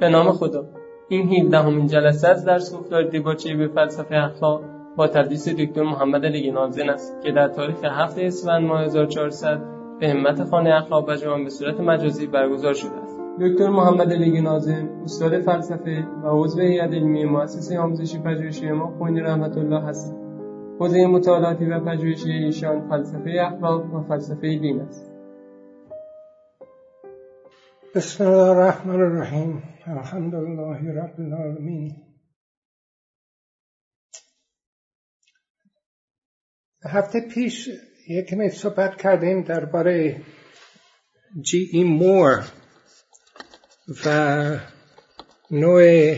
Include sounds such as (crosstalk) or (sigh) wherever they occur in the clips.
به نام خدا. این 17 همین جلسه از درس گفتار دیباچه به فلسفه اخلاق با تدریس دکتر محمد علی نازن است که در تاریخ 7 اسفند ماه 1400 به همت خانه اخلاق و جوان به صورت مجازی برگزار شده است. دکتر محمد علی نازم استاد فلسفه و عضو هیئت علمی مؤسسه آموزشی پژوهشی ما خوینی رحمت الله هستند حوزه مطالعاتی و پژوهشی ایشان فلسفه اخلاق و فلسفه دین است. بسم الله الرحمن الرحیم. الحمد لله رب العالمین. هفته پیش یکمی صحبت کردیم درباره جی ای مور و نوع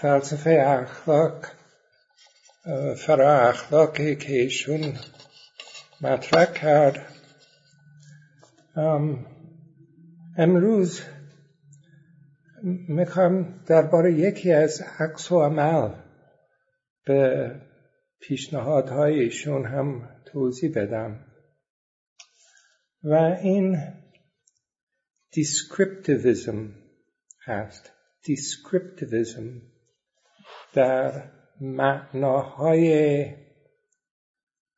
فلسفه اخلاق فرا اخلاقی که ایشون مطرح کرد. امروز می‌خوام درباره یکی از عکس‌العمل به پیشنهادهای ایشون هم توضیح بدم. و این descriptivism هست. descriptivism در معناهای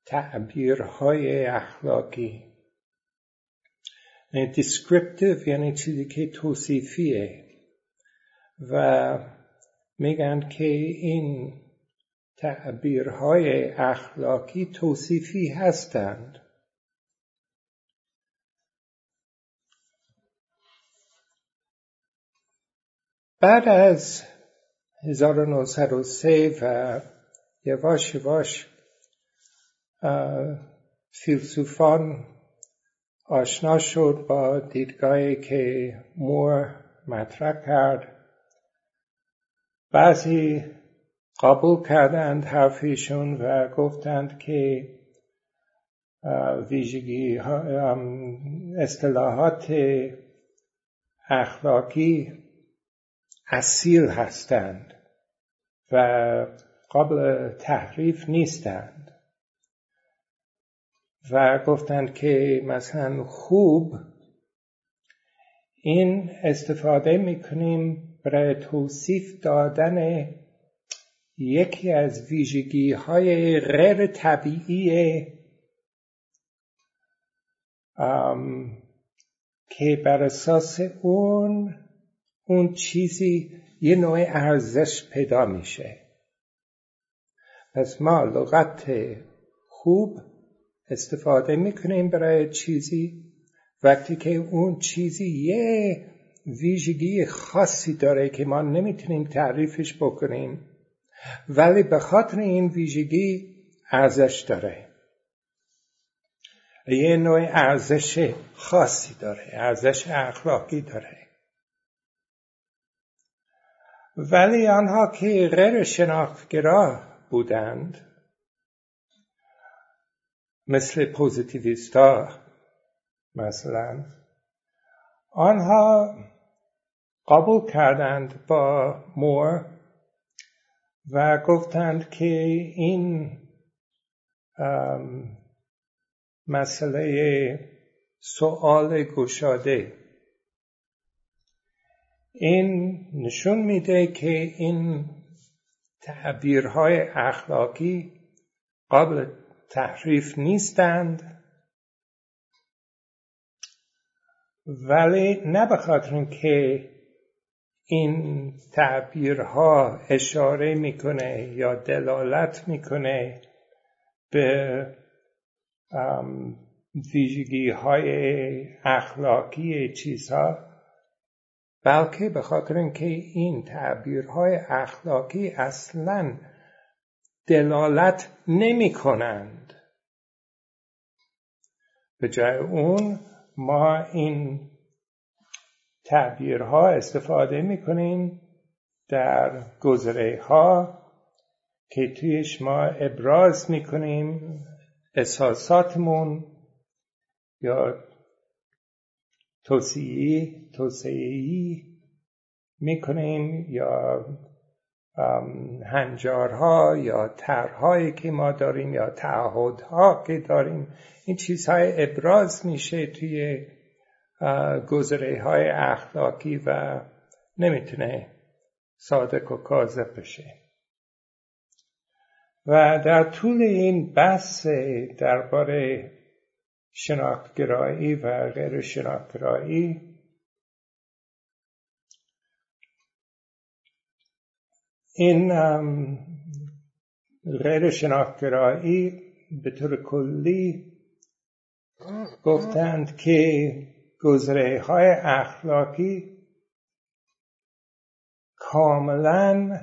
تعبیرهای اخلاقی. descriptive یعنی چیزی که توصیفیه. و میگن که این تعبیرهای اخلاقی توصیفی هستند. بعد از 1903 و یواش یواش فیلسوفان آشنا شد با دیدگاهی که مور مطرح کرد. بعضی قبول کردند حرفیشون و گفتند که ویژگی اصطلاحات اخلاقی اصیل هستند و قابل تحریف نیستند. و گفتند که مثلا خوب این استفاده می‌کنیم برای توصیف دادن یکی از ویژگی های غیر طبیعی که بر اساس اون اون چیزی یه نوع ارزش پیدا میشه. پس ما لغت خوب استفاده می‌کنیم برای چیزی. وقتی که اون چیزی یه ویژگی خاصی داره که ما نمی‌تونیم تعریفش بکنیم ولی به خاطر این ویژگی ارزش داره. یه نوع ارزش خاصی داره ارزش اخلاقی داره. ولی آنها که غیر شناختگرا بودند مثل پوزیتیویستا مثلا. آنها قبول کردند با مور و گفتند که این مسئله سوال گشاده. این نشون میده که این تعبیرهای اخلاقی قابل تحریف نیستند. ولی نه به خاطر که این تعبیرها اشاره می‌کنه یا دلالت می‌کنه به ویژگی های اخلاقی چیزها بلکه به خاطر اینکه این تعبیرهای اخلاقی اصلا دلالت نمی کنند به جای اون ما این تعبیرها استفاده می‌کنیم در گذره ها که تویش ما ابراز می‌کنیم احساساتمون یا توصیهی توصیهی می‌کنیم یا هنجارها یا طرحهایی که ما داریم یا تعهدها که داریم این چیزهای ابراز میشه توی گذره های اخلاقی و نمی‌تونه صادق و کاذب بشه. و در طول این بحث درباره شناختگرایی و غیر شناختگرایی این غیر شناختگرایی به طور کلی گفتند که گذره های اخلاقی کاملا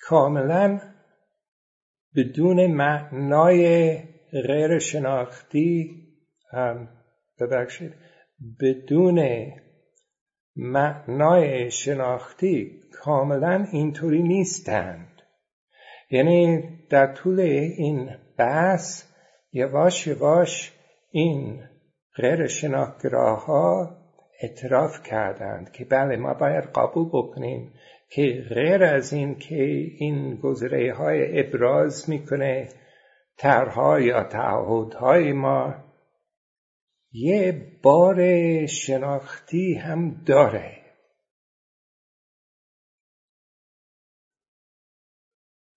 کاملا بدون معنای غیر شناختی ببخشید بدون معنای شناختی کاملا اینطوری نیستند. یعنی در طول این بحث یواش یواش این غیر شناختگراها اعتراف کردند که بله ما باید قبول بکنیم که غیر از این که این گذره های ابراز می‌کنه ترها یا تعهدهای ما یه بار شناختی هم داره.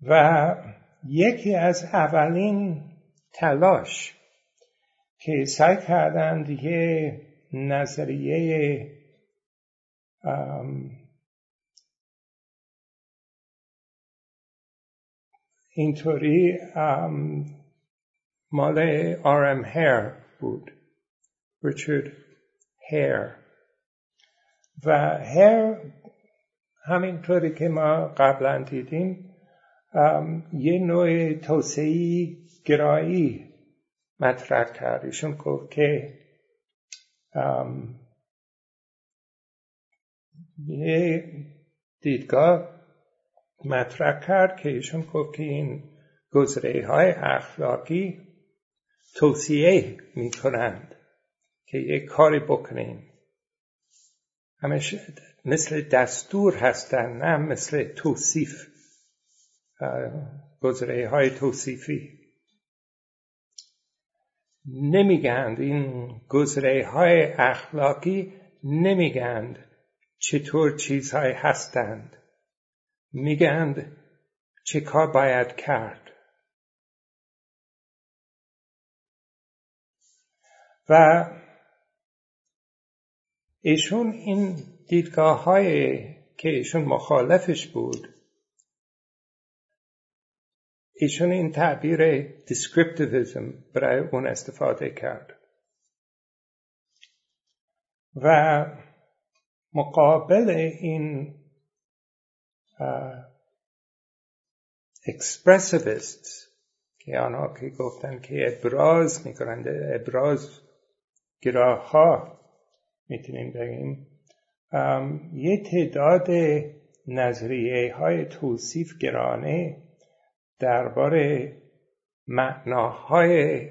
و یکی از اولین تلاش که سعی کردند یه نظریه اینطوری مال آرم هیر بود. ریچارد هیر و هیر همینطوری که ما قبلا دیدیم یه نوع توسعی گرایی مطرح کرد. ایشون گفت که یه دیدگاه مطرح کرد که ایشون گفت که این گذره های اخلاقی توصیه می کنند که یک کاری بکنیم. همش مثل دستور هستن نه مثل توصیف گذره های توصیفی. نمیگند این گذره های اخلاقی نمیگند چطور چیزهای هستند. میگند چه کار باید کرد. و ایشون این دیدگاه های که ایشون مخالفش بود ایشون این تعبیر descriptivism برای اون استفاده کرد و مقابل این اکسپرسیویست که آنها که گفتن که ابراز می‌کنند ابراز گراه ها می‌تونیم بگیم یه تعداد نظریه های توصیف گرانه درباره معناهای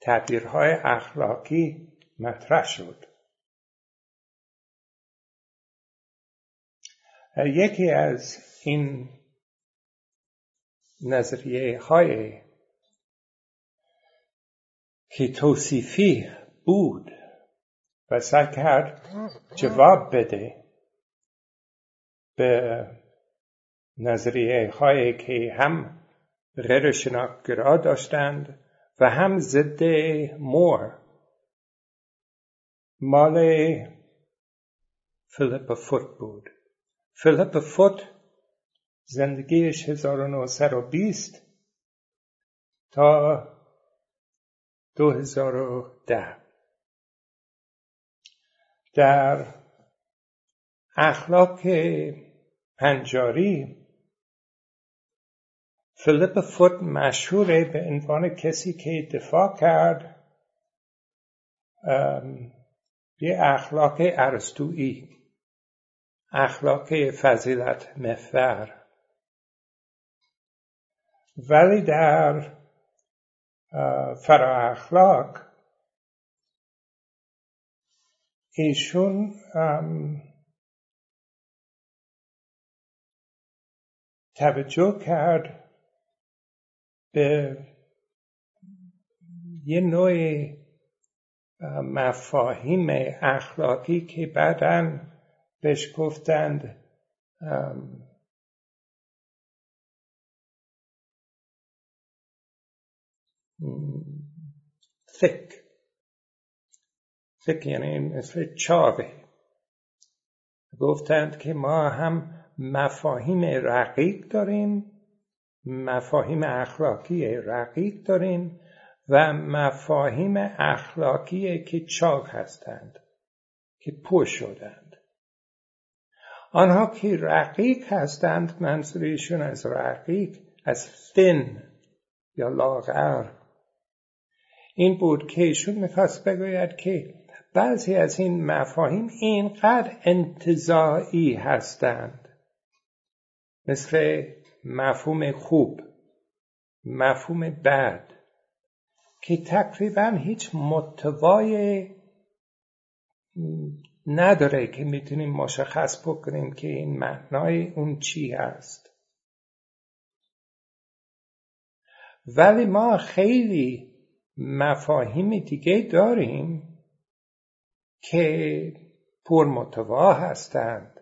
تعبیرهای اخلاقی مطرح شد. یکی از این نظریه های که توصیفی بود و سعی کرد جواب بده به نظریه هایی که هم غیر شناختگرا داشتند و هم ضد مور. مال فیلیپ فوت بود. فیلیپ فوت زندگیش 1920 تا 2010 در اخلاق پنجاری فیلیپ فوت مشهوره به عنوان کسی که دفاع کرد یه اخلاق ارسطویی اخلاق فضیلت محور. ولی در فرا اخلاق ایشون توجه کرد به یه نوع مفاهیم اخلاقی که بعدا بهش گفتند thick thick یعنی مثل چاوه. گفتند که ما هم مفاهیم رقیق داریم مفاهیم اخلاقی رقیق داریم و مفاهیم اخلاقی که چاق هستند که پوش شدند. آنها که رقیق هستند منظورشون از رقیق از فن یا لاغر. این بود که ایشون می‌خواست بگوید که بعضی از این مفاهیم اینقدر انتظاعی هستند. مثل مفهوم خوب مفهوم بد که تقریبا هیچ متوای نداره که می‌تونیم مشخص بکنیم که این معنای اون چی هست. ولی ما خیلی مفاهیم دیگه داریم که پرمتوا هستند.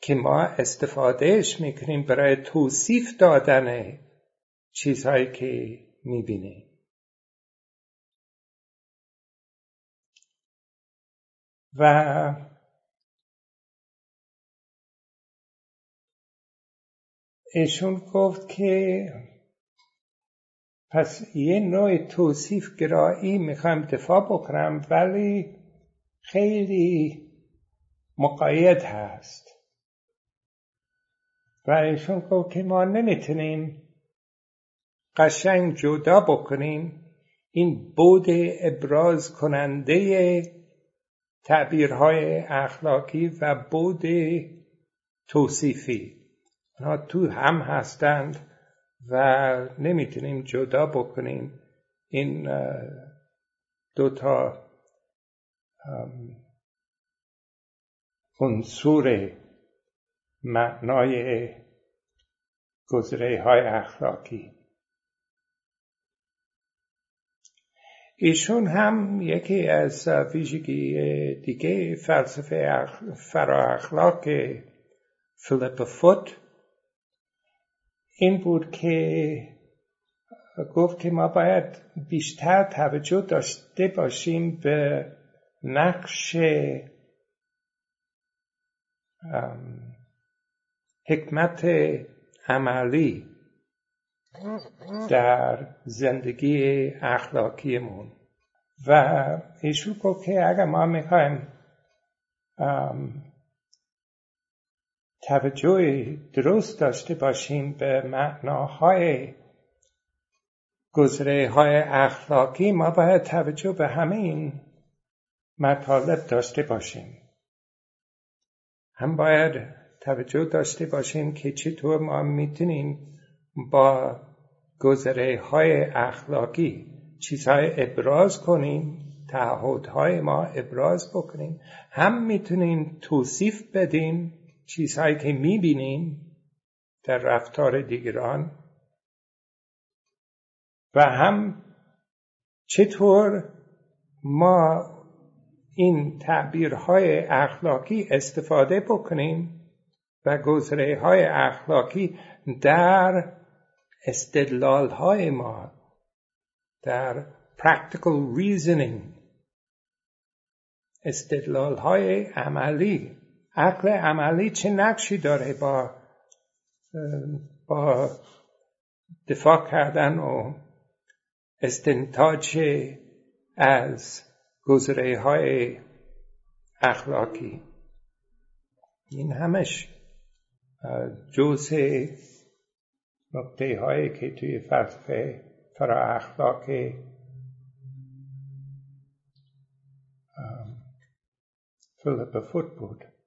که ما استفادهش می‌کنیم برای توصیف دادن چیزهایی که می‌بینیم. و ایشون گفت که پس یه نوع توصیف گرایی می‌خوایم دفاع بکنم ولی خیلی مقاید هست. و ایشون گفت که ما نمی‌تونیم قشنگ جدا بکنیم. این بود ابراز کننده تعبیرهای اخلاقی و بود توصیفی. آنها تو هم هستند. و نمی‌تونیم جدا بکنیم این دوتا عنصر معنای گذره های اخلاقی. ایشون هم یکی از ویژگی دیگه فلسفه فرا اخلاق فوت این بود که گفت که ما باید بیشتر توجه داشته باشیم به نقش حکمت عملی در زندگی اخلاقیمون. و ایشون گفت که اگر ما می‌خوایم توجه درست داشته باشیم به معناهای گذره های اخلاقی ما باید توجه به همه این مطالب داشته باشیم. هم باید توجه داشته باشیم که چطور ما می‌تونیم با گذره های اخلاقی چیزهای ابراز کنیم تعهدهای ما ابراز بکنیم. هم می‌تونیم توصیف بدیم چیزهایی که می‌بینیم در رفتار دیگران و هم چطور ما این تعبیرهای اخلاقی استفاده بکنیم و گذره های اخلاقی در استدلال های ما در practical reasoning استدلال های عملی عقل عملی چه نقشی داره با با دفاع کردن و استنتاج از گذره های اخلاقی؟ این همش جزء نقطه هایی که توی فلسفه فرا اخلاق فیلیپ فوت بود.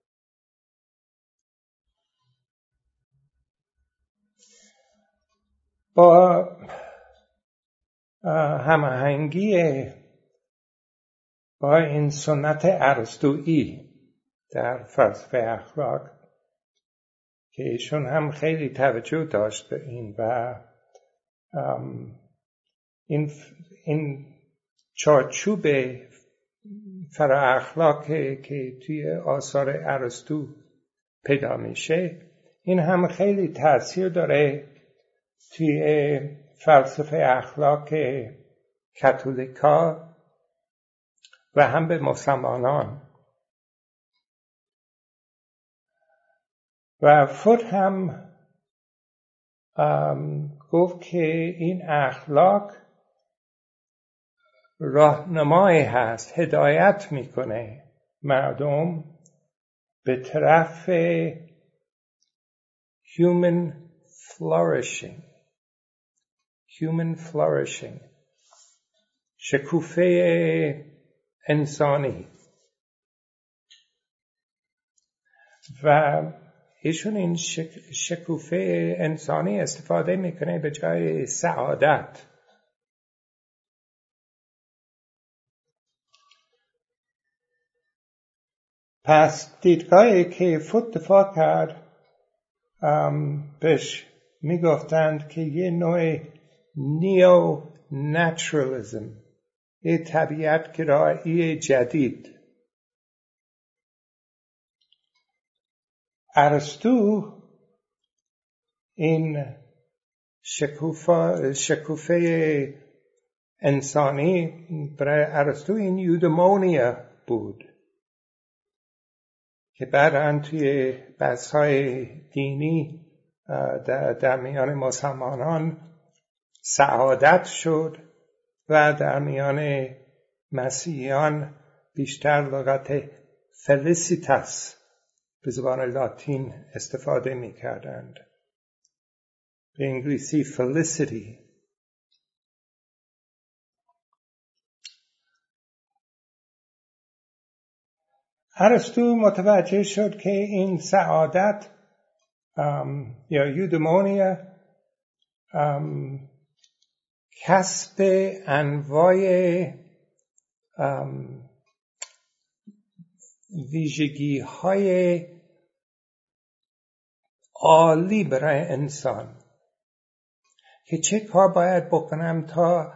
با هماهنگی با این سنت ارسطویی در فلسفه اخلاق که ایشون هم خیلی توجه داشت به این و این, این چارچوب فرا اخلاق که توی آثار ارسطو پیدا میشه این هم خیلی تاثیر داره توی فلسفه اخلاق کاتولیکا و هم به مسلمانان. و فوت هم گفت که این اخلاق راهنمایی هست هدایت می‌کنه مردم به طرف human flourishing. Human flourishing. شکوفه انسانی و ایشون این شکوفه انسانی استفاده می‌کنه به جای سعادت پس دیدگاهی که فوت دفاع کرد بهش می‌گفتند که یه نوع نیو نچرالیزم یه طبیعت گرایی جدید. ارسطو این شکوفه انسانی برای ارسطو این یودمونیا بود که بعدا توی بحث های دینی در, میان مسلمانان سعادت شد و در میان مسیحیان بیشتر لغت فلیسیتس به زبان لاتین استفاده می کردند. به انگلیسی felicity ارسطو متوجه شد که این سعادت یا یودمونیا کسب انواع ویژگی های عالی برای انسان که چه کار باید بکنم تا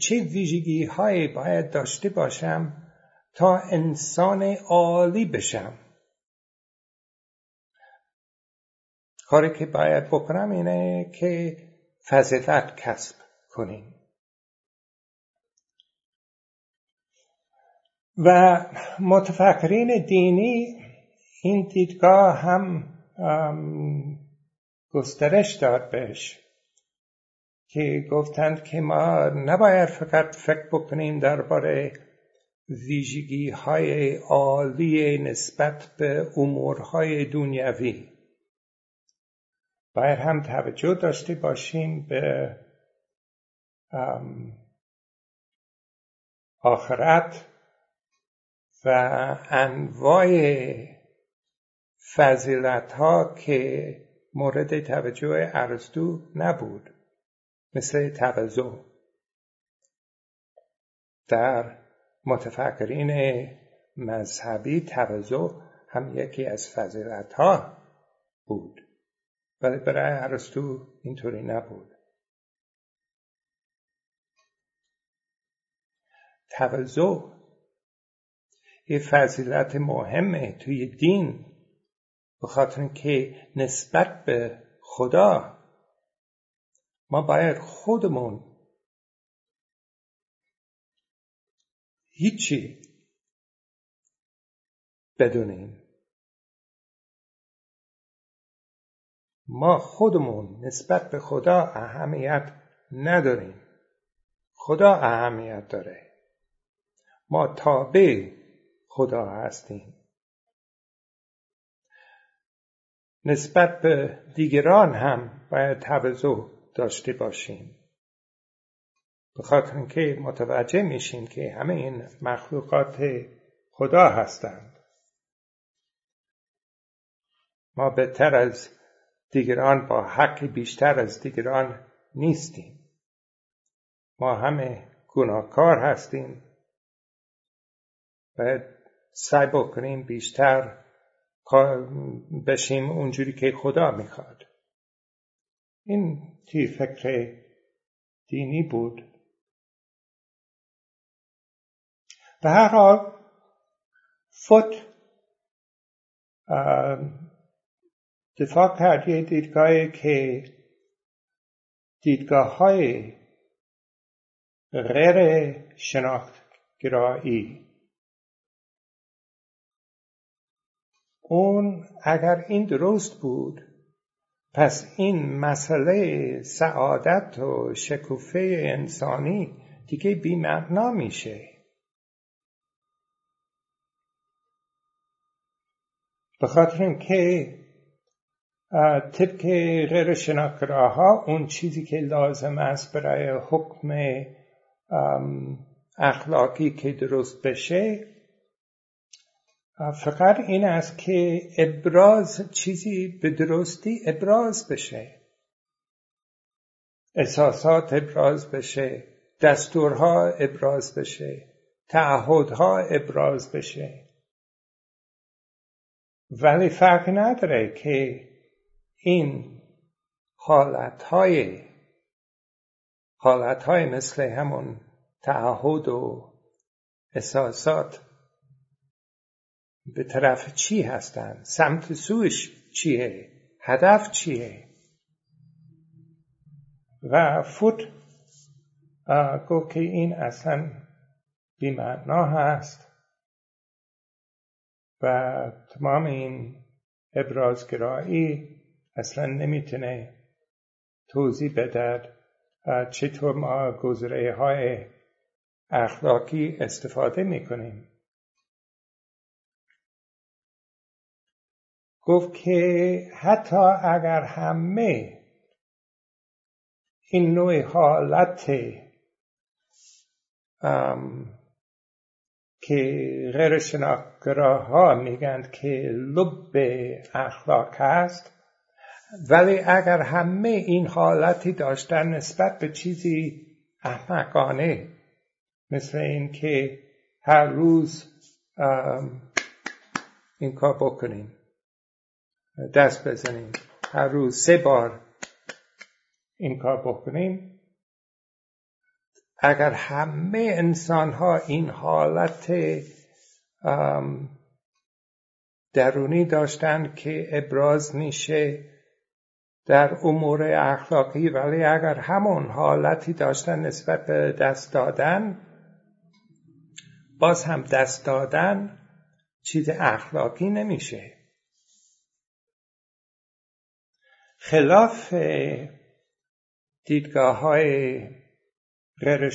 چه ویژگی هایی باید داشته باشم تا انسان عالی بشم. کاری که باید بکنم اینه که فضیلت کسب کنیم. و متفکرین دینی این دیدگاه هم گسترش داد بهش که گفتند که ما نباید فقط فکر بکنیم درباره ویژگی های عالی نسبت به امورهای دنیوی باید هم توجه داشته باشیم به آخرت و انواع فضیلت ها که مورد توجه ارسطو نبود مثل توضع در متفکرین مذهبی توضع هم یکی از فضیلت ها بود. ولی برای ارسطو اینطوری نبود. توضع یه فضیلت مهمه توی دین به خاطر که نسبت به خدا ما باید خودمون هیچی بدونیم. ما خودمون نسبت به خدا اهمیت نداریم. خدا اهمیت داره. ما تابع خدا هستیم. نسبت به دیگران هم باید توضع داشته باشیم. به خاطر اینکه متوجه میشیم که همه این مخلوقات خدا هستند. ما بهتر از دیگران با حق بیشتر از دیگران نیستیم. ما همه گناهکار هستیم. باید سعی بکنیم بیشتر بشیم اونجوری که خدا می‌خواد. این تی فکر دینی بود؟ به هر حال فوت دفاع کرد یه دیدگاهی که دیدگاه های غیر شناخت گرایی اون اگر این درست بود پس این مسئله سعادت و شکوفه انسانی دیگه بیمعنا میشه. به خاطر اینکه طبق غیر شناکراها اون چیزی که لازم است برای حکم اخلاقی که درست بشه فقط این است که ابراز چیزی به درستی ابراز بشه. احساسات ابراز بشه دستورها ابراز بشه تعهدها ابراز بشه. ولی فرق نداره که این حالتهای حالتهای مثل همون تعهد و احساسات به طرف چی هستن؟ سمت سوش چیه؟ هدف چیه؟ و فوت گفت که این اصلا بیمعنا هست و تمام این ابرازگرایی اصلا نمی‌تونه توضیح بدد چطور ما گذره های اخلاقی استفاده می‌کنیم. گفت که حتی اگر همه این نوع حالت که غیر ها میگند که لب اخلاق هست ولی اگر همه این حالتی داشتن نسبت به چیزی احمقانه مثل این که هر روز این کار بکنیم دست بزنیم هر روز سه بار این کار بکنیم اگر همه انسان ها این حالت درونی داشتن که ابراز میشه در امور اخلاقی ولی اگر همون حالتی داشتن نسبت به دست دادن باز هم دست دادن چیز اخلاقی نمیشه. خلاف دیدگاه های غیر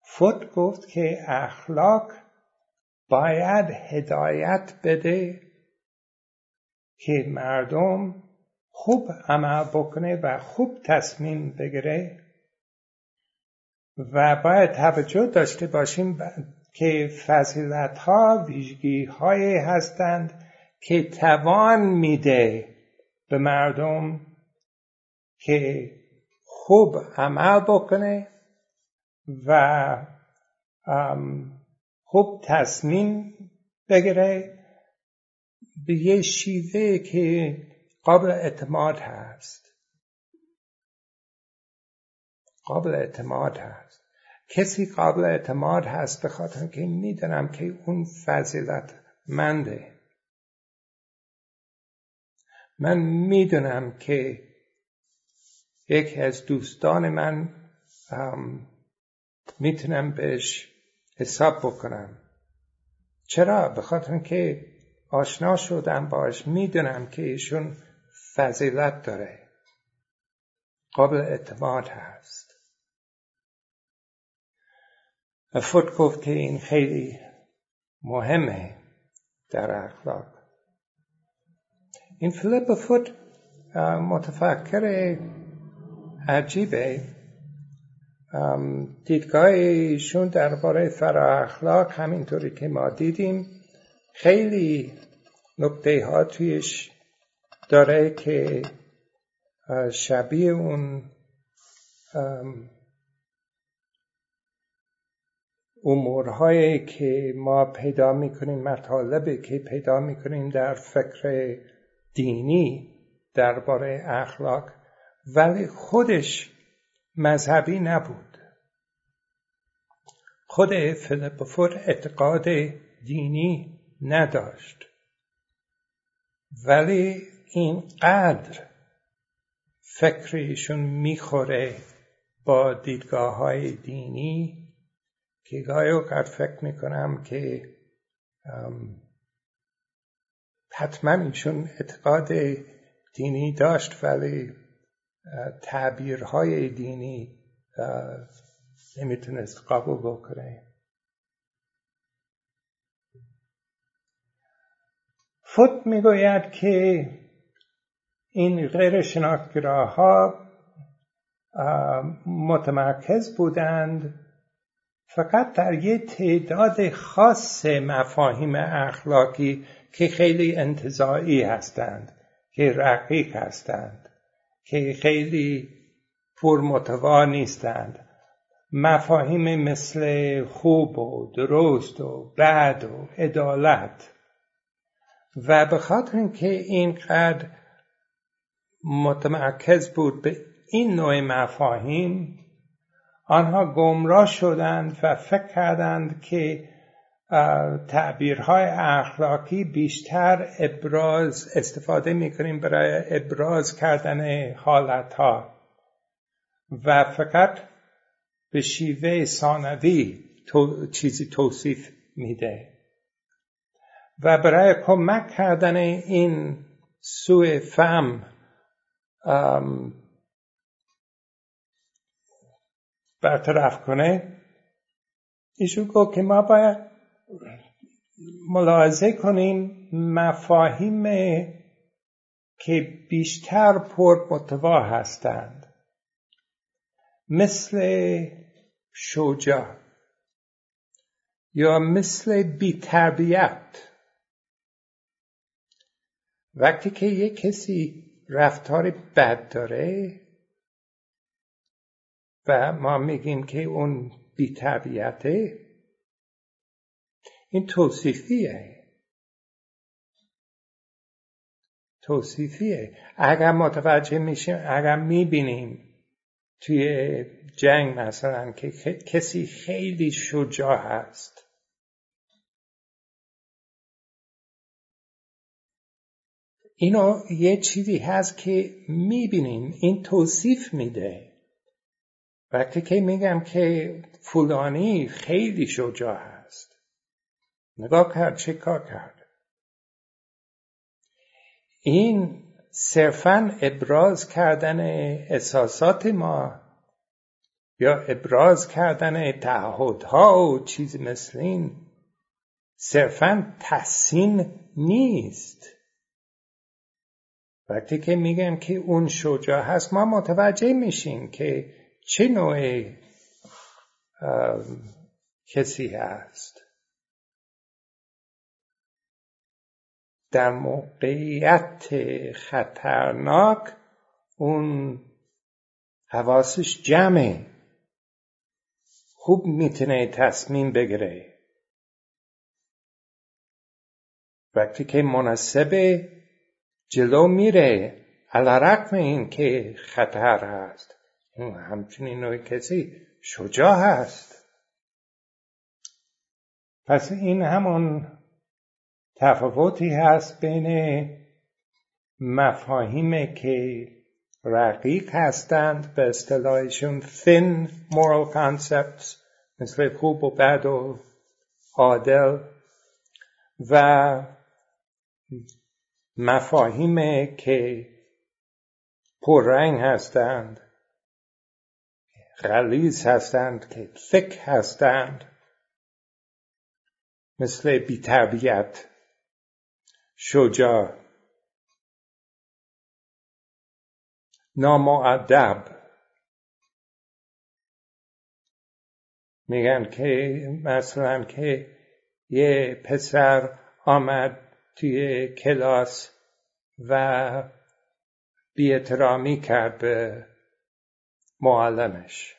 فوت گفت که اخلاق باید هدایت بده که مردم خوب عمل بکنه و خوب تصمیم بگیره و باید توجه داشته باشیم که فضیلت ها ویژگی های هستند که توان میده به مردم که خوب عمل بکنه و خوب تصمیم بگیره به یه شیوه که قابل اعتماد هست. قابل اعتماد هست. کسی قابل اعتماد هست به خاطر که می‌دونم که اون فضیلت منده من می‌دونم که یکی از دوستان من می‌تونم بهش حساب بکنم. چرا؟ به خاطر که آشنا شدم باش می‌دونم که ایشون فضیلت داره. قابل اعتماد هست. فوت گفت که این خیلی مهمه در اخلاق. این فلیپ فوت متفکر عجیبه. دیدگاه ایشون درباره فرا اخلاق همینطوری که ما دیدیم. خیلی نکته ها تویش داره که شبیه اون امورهایی که ما پیدا می‌کنیم مطالبی که پیدا می‌کنیم در فکر دینی درباره اخلاق ولی خودش مذهبی نبود. خود فیلیپ فور اعتقاد دینی نداشت. ولی اینقدر فکرشون می‌خوره با دیدگاه های دینی که گاهی اوقات فکر می‌کنم که حتما ایشون اعتقاد دینی داشت ولی تعبیرهای دینی نمی‌تونست قبول بکنه. فوت می‌گوید که این غیر شناختگراها متمرکز بودند فقط در یه تعداد خاص مفاهیم اخلاقی که خیلی انتظایی هستند که رقیق هستند که خیلی پرمتوا نیستند. مفاهیم مثل خوب و درست و بد و عدالت و به خاطر اینکه اینقدر متمرکز بود به این نوع مفاهیم آنها گمراه شدند و فکر کردند که تعبیرهای اخلاقی بیشتر ابراز استفاده می‌کنیم برای ابراز کردن حالتها. و فقط به شیوه ثانوی تو، چیزی توصیف میده. و برای کمک کردن این سوء فهم برطرف کنه ایشون گفت که ما باید ملاحظه کنیم مفاهیم که بیشتر پر متوا هستند. مثل شجاع یا مثل بیتربیت. وقتی که یک کسی رفتار بد داره و ما میگیم که اون بیتربیته این توصیفیه. توصیفیه. اگر متوجه میشیم اگر می‌بینیم توی جنگ مثلا که کسی خیلی شجاع هست اینو یه چیزی هست که می‌بینیم این توصیف میده. وقتی که میگم که فلانی خیلی شجاع هست. نگاه کرد چه کار کرد. این صرفا ابراز کردن احساسات ما یا ابراز کردن تعهدها و چیز مثل این صرفا تحسین نیست. وقتی که میگم که اون شجاع هست ما متوجه میشیم که چه نوع کسی هست. در موقعیت خطرناک اون حواسش جمعه. خوب می‌تونه تصمیم بگیره. وقتی که مناسب جلو میره. علا رقم این که خطر هست. همچنین نوع کسی شجاع هست. پس این همون تفاوتی هست بین مفاهیم که رقیق هستند به اصطلاحشون thin moral concepts مثل خوب و بد و عادل و مفاهیم که پررنگ هستند غلیز هستند که فکر هستند مثل بیتربیت شجاع نامعدب میگن که مثلا که یه پسر آمد توی کلاس و بیعترامی کرد به معلمش.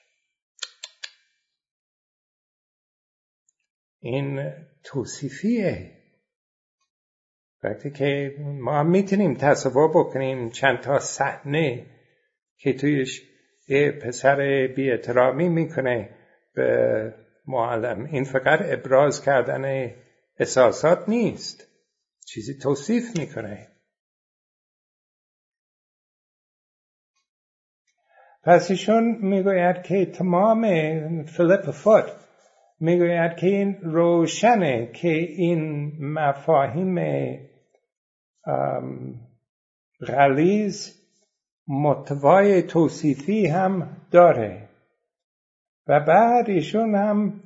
این توصیفیه. وقتی که ما می‌تونیم تصور بکنیم چند تا صحنه که تویش یه پسر بی احترامی می‌کنه به معلم. این فقط ابراز کردن احساسات نیست. چیزی توصیف می‌کنه. پس ایشون می‌گوید که تمام فلیپ فوت می‌گوید که این روشنه که این مفاهیم غلیز متوای توصیفی هم داره. و بعد ایشون هم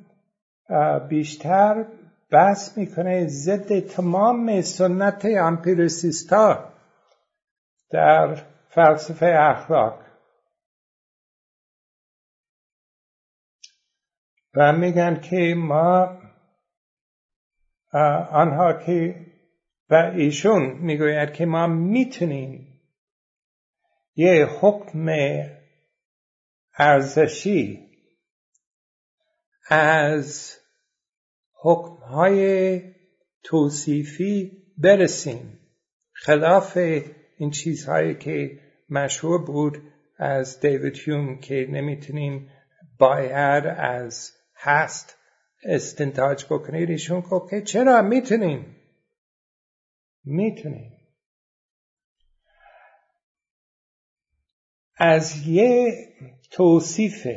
بیشتر بحث می‌کنه ضد تمام سنت امپیرسیستا در فلسفه اخلاق. و میگن که ما آنها که و ایشون می‌گوید که ما می‌تونیم یه حکم ارزشی از حکمهای توصیفی برسیم. خلاف این چیزهایی که مشهور بود از دیوید هیوم که نمی‌تونیم باید از هست استنتاج بکنید ایشون گفت که چرا می‌تونیم؟ می‌تونیم. از یه توصیف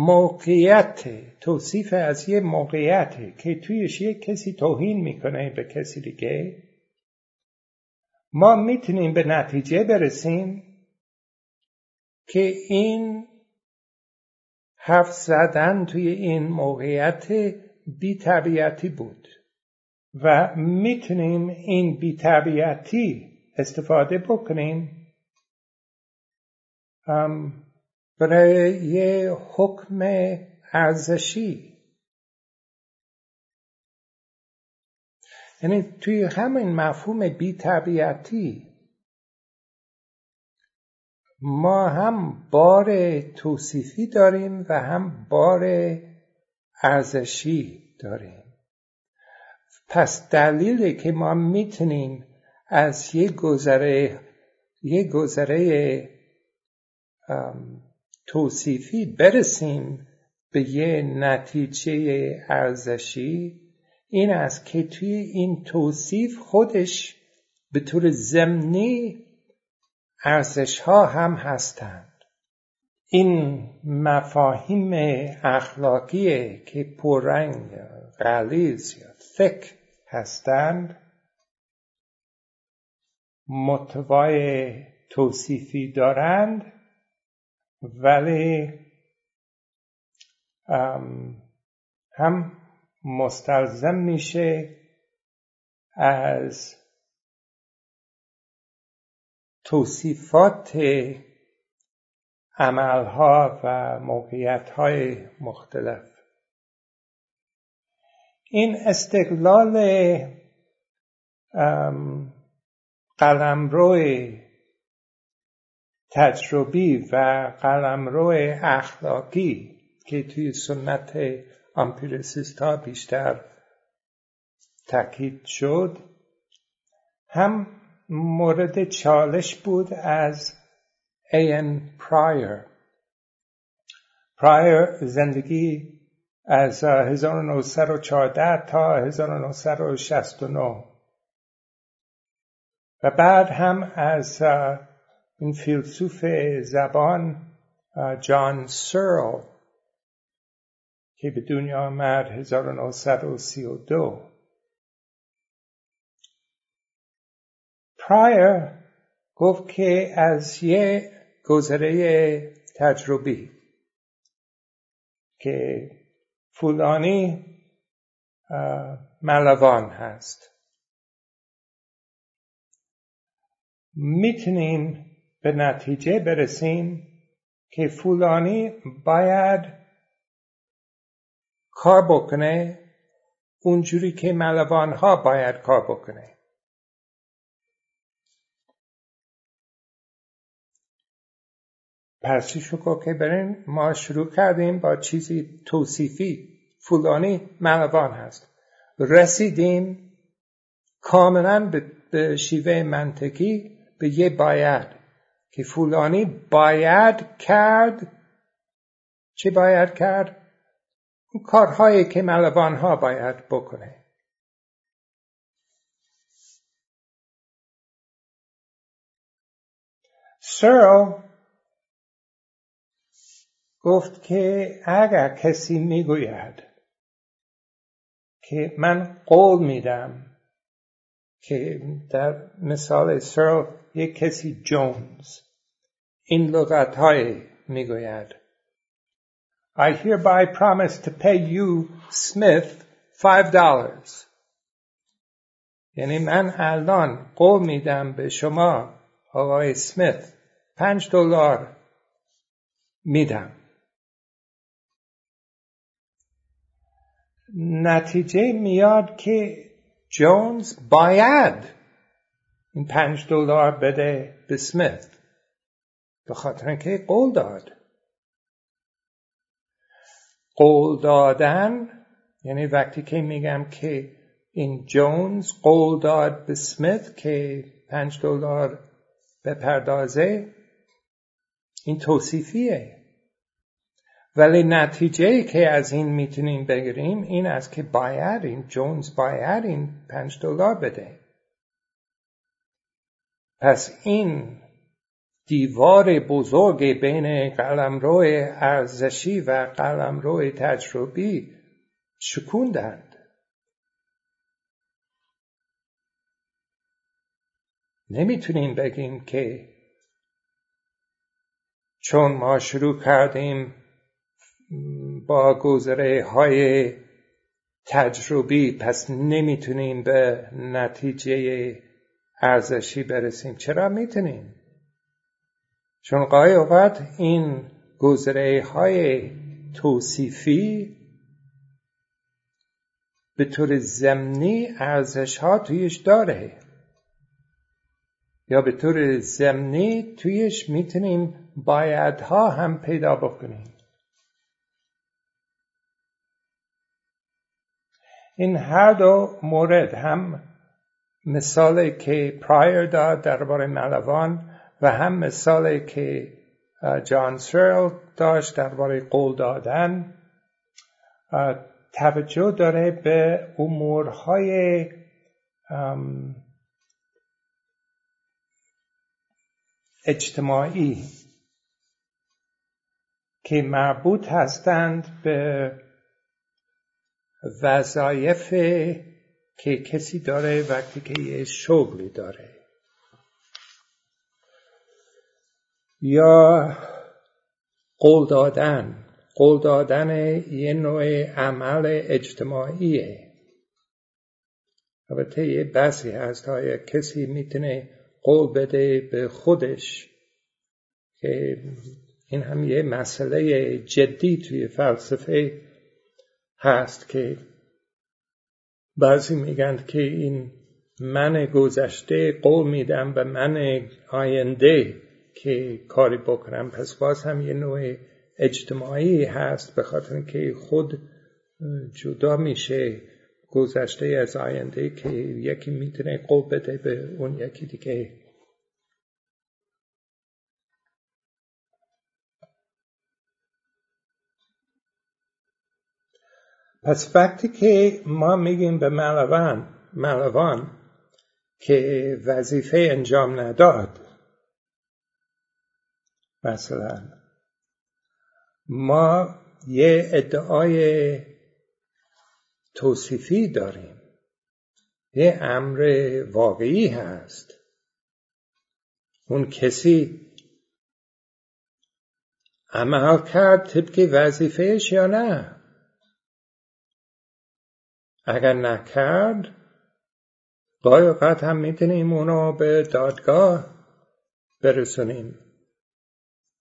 موقعیت توصیف از یه موقعیت که تویش یه کسی توهین می‌کنه به کسی دیگه. ما می‌تونیم به نتیجه برسیم که این حرف زدن توی این موقعیت بیطبیعتی بود و می‌تونیم این بیطبیعتی استفاده بکنیم. برای یه حکم ارزشی. یعنی توی همین مفهوم بیطبیعتی ما هم بار توصیفی داریم و هم بار ارزشی داریم. پس دلیلی که ما می‌تونیم از یه گذره یه گذره توصیفی برسیم به یه نتیجه ارزشی این است که توی این توصیف خودش به طور ضمنی ارزش ها هم هستند. این مفاهیم اخلاقی که پررنگ غلیظ یا فکر هستند متوای توصیفی دارند. ولی هم مستلزم میشه از توصیفات عملها و موقعیتهای مختلف. این استقلال قلمرو تجربی و قلمرو اخلاقی که توی سنت امپیرسیست ها بیشتر تاکید شد هم مورد چالش بود از این پرایر پرایر زندگی از 1914 تا 1969 و بعد هم از این فیلسوف زبان جان سرل که به دنیا آمد 1932 پرایر گفت که از یه گذره تجربی که فلانی ملوان هست. می‌تونیم به نتیجه برسیم که فلانی باید کار بکنه اونجوری که ملوان ها باید کار بکنه. پس شو که برین ما شروع کردیم با چیزی توصیفی. فلانی ملوان هست. رسیدیم کاملا به شیوه منطقی به یه باید. که فلانی باید کرد چی باید کرد؟ اون کارهایی که ملوان ها باید بکنه سرل گفت که اگر کسی می‌گوید که من قول میدم که در مثال سرل یک کسی جونز این لغت های می‌گوید. I hereby promise to pay you, Smith, five dollars. یعنی من الان قول میدم به شما آقای سمیت پنج دلار میدم. نتیجه میاد که جونز باید این پنج دلار بده به سمیت. به خاطر اینکه قول داد. قول دادن یعنی وقتی که میگم که این جونز قول داد به سمیت که پنج دلار بپردازه این توصیفیه. ولی نتیجه که از این می‌تونیم بگیریم این است که باید این جونز باید این پنج دلار بده. پس این دیوار بزرگ بین قلمرو ارزشی و قلمرو تجربی شکوندند. نمی‌تونیم بگیم که چون ما شروع کردیم با گذره های تجربی پس نمی‌تونیم به نتیجه ارزشی برسیم. چرا می‌تونیم؟ چون قای اوقات این گذره های توصیفی به طور زمینی ارزش ها تویش داره. یا به طور زمینی تویش می‌تونیم بایدها هم پیدا بکنیم. این هر دو مورد هم مثالی که پرایر داد درباره ملوان و هم مثالی که جان سرل داشت درباره قول دادن توجه داره به امورهای اجتماعی که مربوط هستند به وظایف که کسی داره وقتی که یه شغلی داره. یا قول دادن. قول دادن یه نوع عمل اجتماعیه. البته یه بحثی هست ها کسی می‌تونه قول بده به خودش که این هم یه مسئله جدی توی فلسفه هست که بعضی میگن که این من گذشته قول میدم به من آینده که کاری بکنم. پس باز هم یه نوع اجتماعی هست به خاطر که خود جدا میشه گذشته از آینده که یکی می‌تونه قول بده به اون یکی دیگه. پس وقتی که ما میگیم به ملوان ملوان که وظیفه انجام نداد مثلا. ما یه ادعای توصیفی داریم. یه امر واقعی هست. اون کسی عمل کرد طبق وظیفهش یا نه؟ اگر نکرد گاهی هم می‌تونیم اونو به دادگاه برسونیم.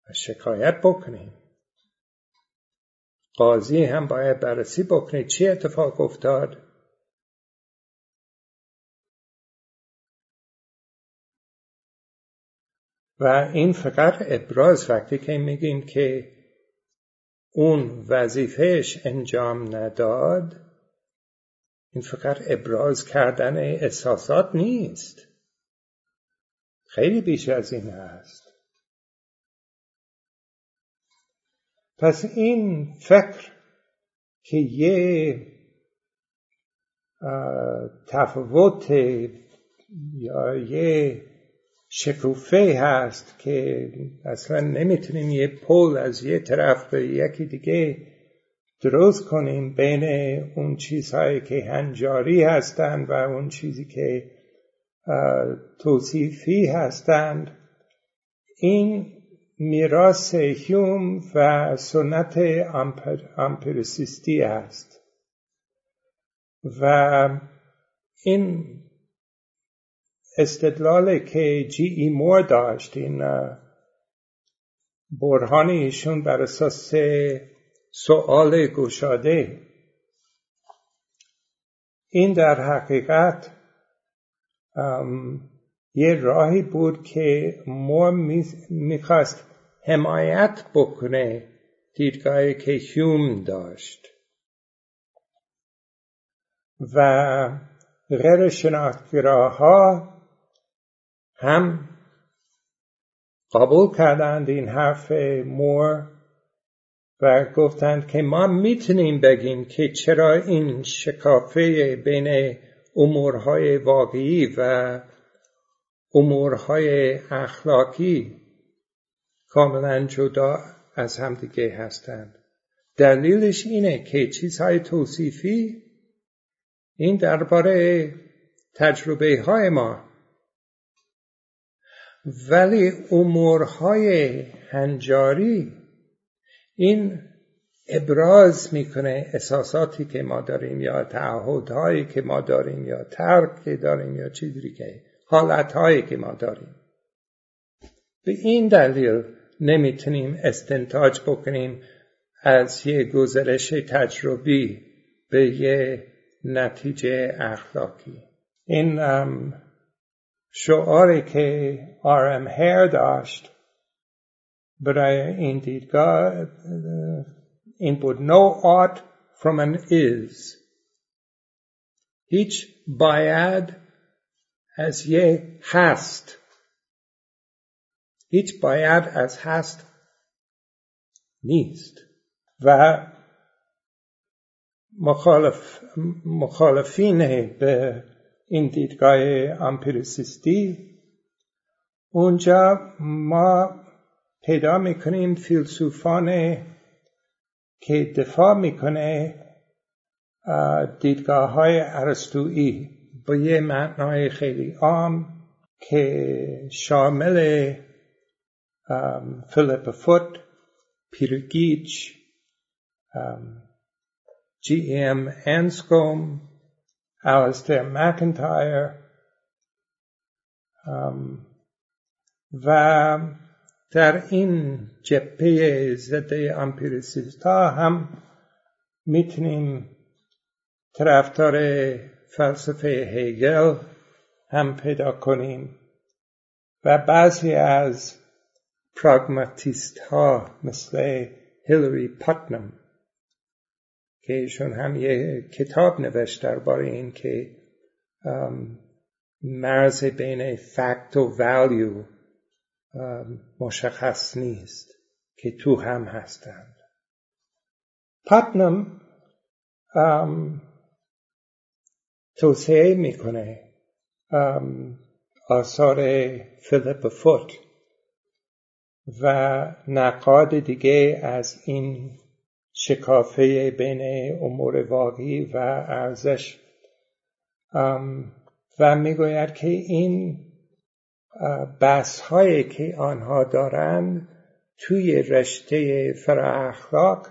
و شکایت بکنیم. قاضی هم باید بررسی بکنه چی اتفاق افتاد. و این فقط ابراز وقتی که میگیم که اون وظیفهش انجام نداد این فقط ابراز کردن احساسات نیست. خیلی بیش از این هست. پس این فکر که یه تفاوت یا یه شکوفه هست که اصلا نمی‌تونیم یه پول از یه طرف به یکی دیگه درست کنیم بین اون چیزهایی که هنجاری هستند و اون چیزی که توصیفی هستند. این میراث هیوم و سنت امپر، امپرسیستی است. و این استدلال که جی ای مور داشت این برهان ایشون بر اساس سؤال گشاده. این در حقیقت یه راهی بود که مور می‌خواست حمایت بکنه دیدگاهی که هیوم داشت. و غیر شناختگراها هم قبول کردند این حرف مور و گفتند که ما می‌تونیم بگیم که چرا این شکافه بین امورهای واقعی و امورهای اخلاقی کاملا جدا از همدیگه هستند. دلیلش اینه که چیزهای توصیفی این درباره تجربه های ما. ولی امورهای هنجاری این ابراز می‌کنه احساساتی که ما داریم یا تعهدهایی که ما داریم یا ترک که داریم یا چیزی که حالتهایی که ما داریم. به این دلیل نمی‌تونیم استنتاج بکنیم از یه گزارش تجربی به یه نتیجه اخلاقی. این شعاری که آرم هیر داشت برای این دیدگاه این بود no ought from an is. هیچ باید از یه هست. هیچ باید از هست نیست. و مخالف مخالفین به این دیدگاه امپیریسیستی اونجا ما پیدا می‌کنیم فیلسوفان که دفاع می‌کنه دیدگاه های عرستویی با یه معنای خیلی عام که شامل فیلیپ فوت پیرگیچ جی ام انسکوم Alistair McIntyre و در این جبهه ضد امپیریسیست ها هم می‌تونیم طرفدار فلسفه هیگل هم پیدا کنیم و بعضی از پراگماتیست ها مثل هیلری پاتنم که ایشون هم یه کتاب نوشت درباره این که مرز بین فکت و ولیو مشخص نیست که تو هم هستند. پاتنم توصیه می‌کنه. آثار فیلیپ فوت و نقاد دیگه از این شکافه بین امور واقعی و ارزش. و می‌گوید که این بحث هایی که آنها دارند توی رشته فرا اخلاق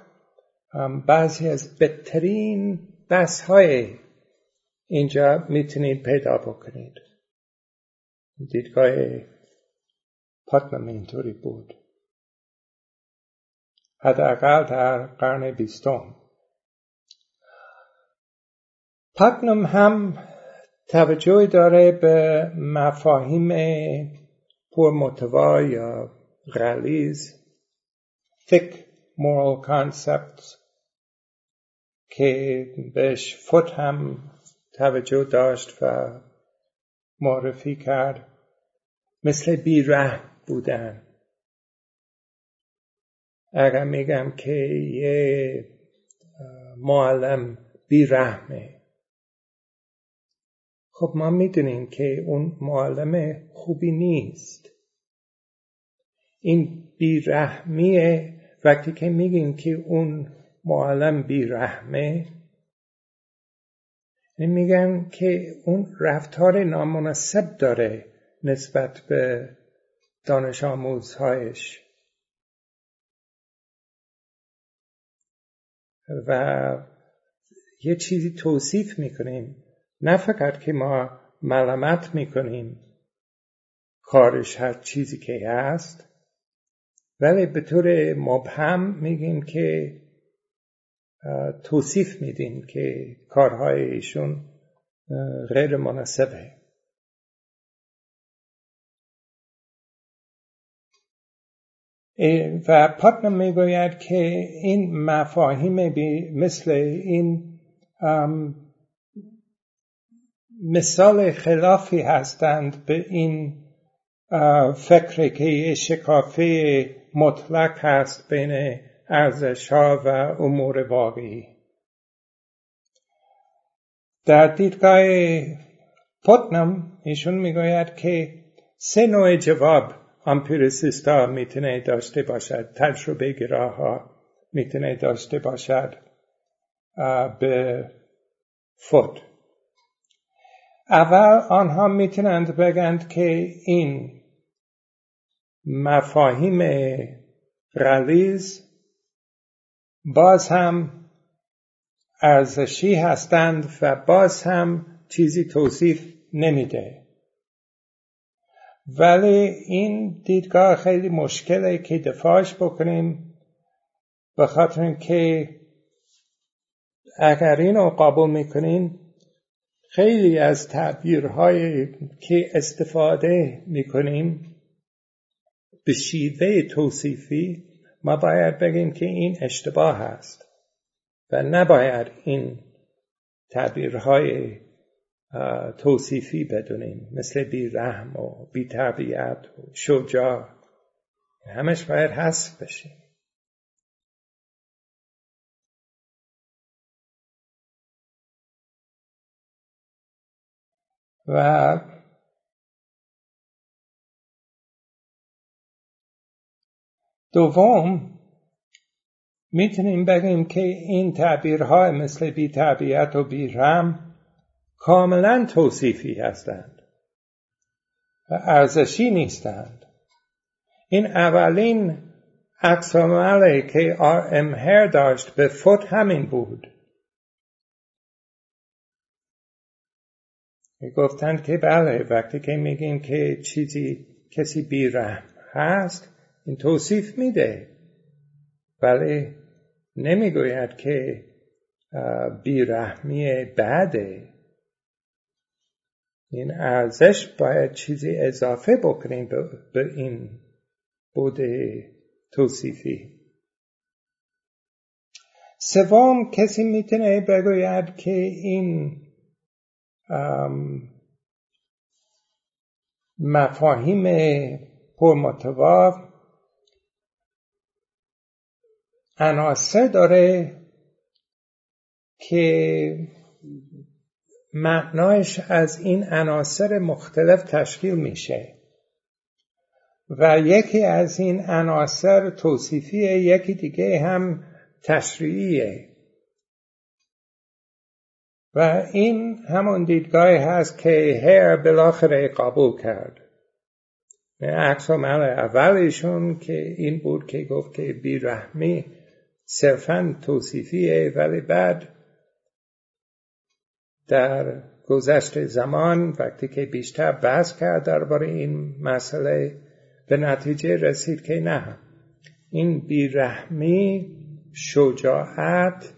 بعضی از بهترین بحث های اینجا می‌تونید پیدا بکنید. دیدگاه پاتنم اینطوری بود. حداقل در قرن بیستم. پتنم هم توجه داره به مفاهیم پرمتوا یا غلیز thick moral concepts که بهش فوت هم توجه داشت و معرفی کرد. مثل بیره بودن. اگر میگم که یه معلم بیرحمه. خب ما می‌دونیم که اون معلم خوبی نیست. این بیرحمیه. وقتی که میگیم که اون معلم بیرحمه میگن که اون رفتار نامناسب داره نسبت به دانش آموزهایش. و یه چیزی توصیف می‌کنیم. نه فقط که ما ملامت می‌کنیم کارش هر چیزی که هست ولی به طور مبهم میگیم که توصیف میدیم که کارهای ایشون غیر مناسبه. و پاتنم می‌گوید که این مفاهیم مثل این مثال خلافی هستند به این فکر که شکافه مطلق هست بین ارزش ها و امور واقعی. در دیدگاه پتنم ایشون می‌گوید که سه نوع جواب امپیریسیست ها می‌تونه داشته باشد. تجربه گراه ها می‌تونه داشته باشد به فوت. اول آنها می‌تونند بگند که این مفاهیم غلیز باز هم ارزشی هستند و باز هم چیزی توصیف نمیده. ولی این دیدگاه خیلی مشکله که دفاعش بکنیم به خاطر که اگر اینو قبول می‌کنین خیلی از تعبیرهایی که استفاده می‌کنیم به شیوه توصیفی ما باید بگیم که این اشتباه است و نباید این تعبیرهای توصیفی بدونیم مثل بیرحم و بیتربیت و شجاع. همش باید حذف بشیم. و دوم می‌تونیم بگیم که این تعبیرها مثل بیتربیت و بیرم کاملا توصیفی هستند و ارزشی نیستند. این اولین عکس که آر ام هر داشت به فوت همین بود. گفتند که بله وقتی که میگیم که چیزی کسی بیرحم هست این توصیف میده. ولی نمی‌گوید که بیرحمی بعده این ارزش باید چیزی اضافه بکنیم به این بود توصیفی. سوم کسی می‌تونه بگوید که این مفاهیم پرمتوا عناصر داره که معنایش از این عناصر مختلف تشکیل میشه. و یکی از این عناصر توصیفیه یکی دیگه هم تشریعیه. و این همون دیدگاهی هست که هر بالاخره قبول کرد. عکس عمل اولشون که این بود که گفت که بیرحمی صرفا توصیفیه ولی بعد در گذشت زمان وقتی که بیشتر بحث کرد درباره این مسئله به نتیجه رسید که نه. این بیرحمی شجاعت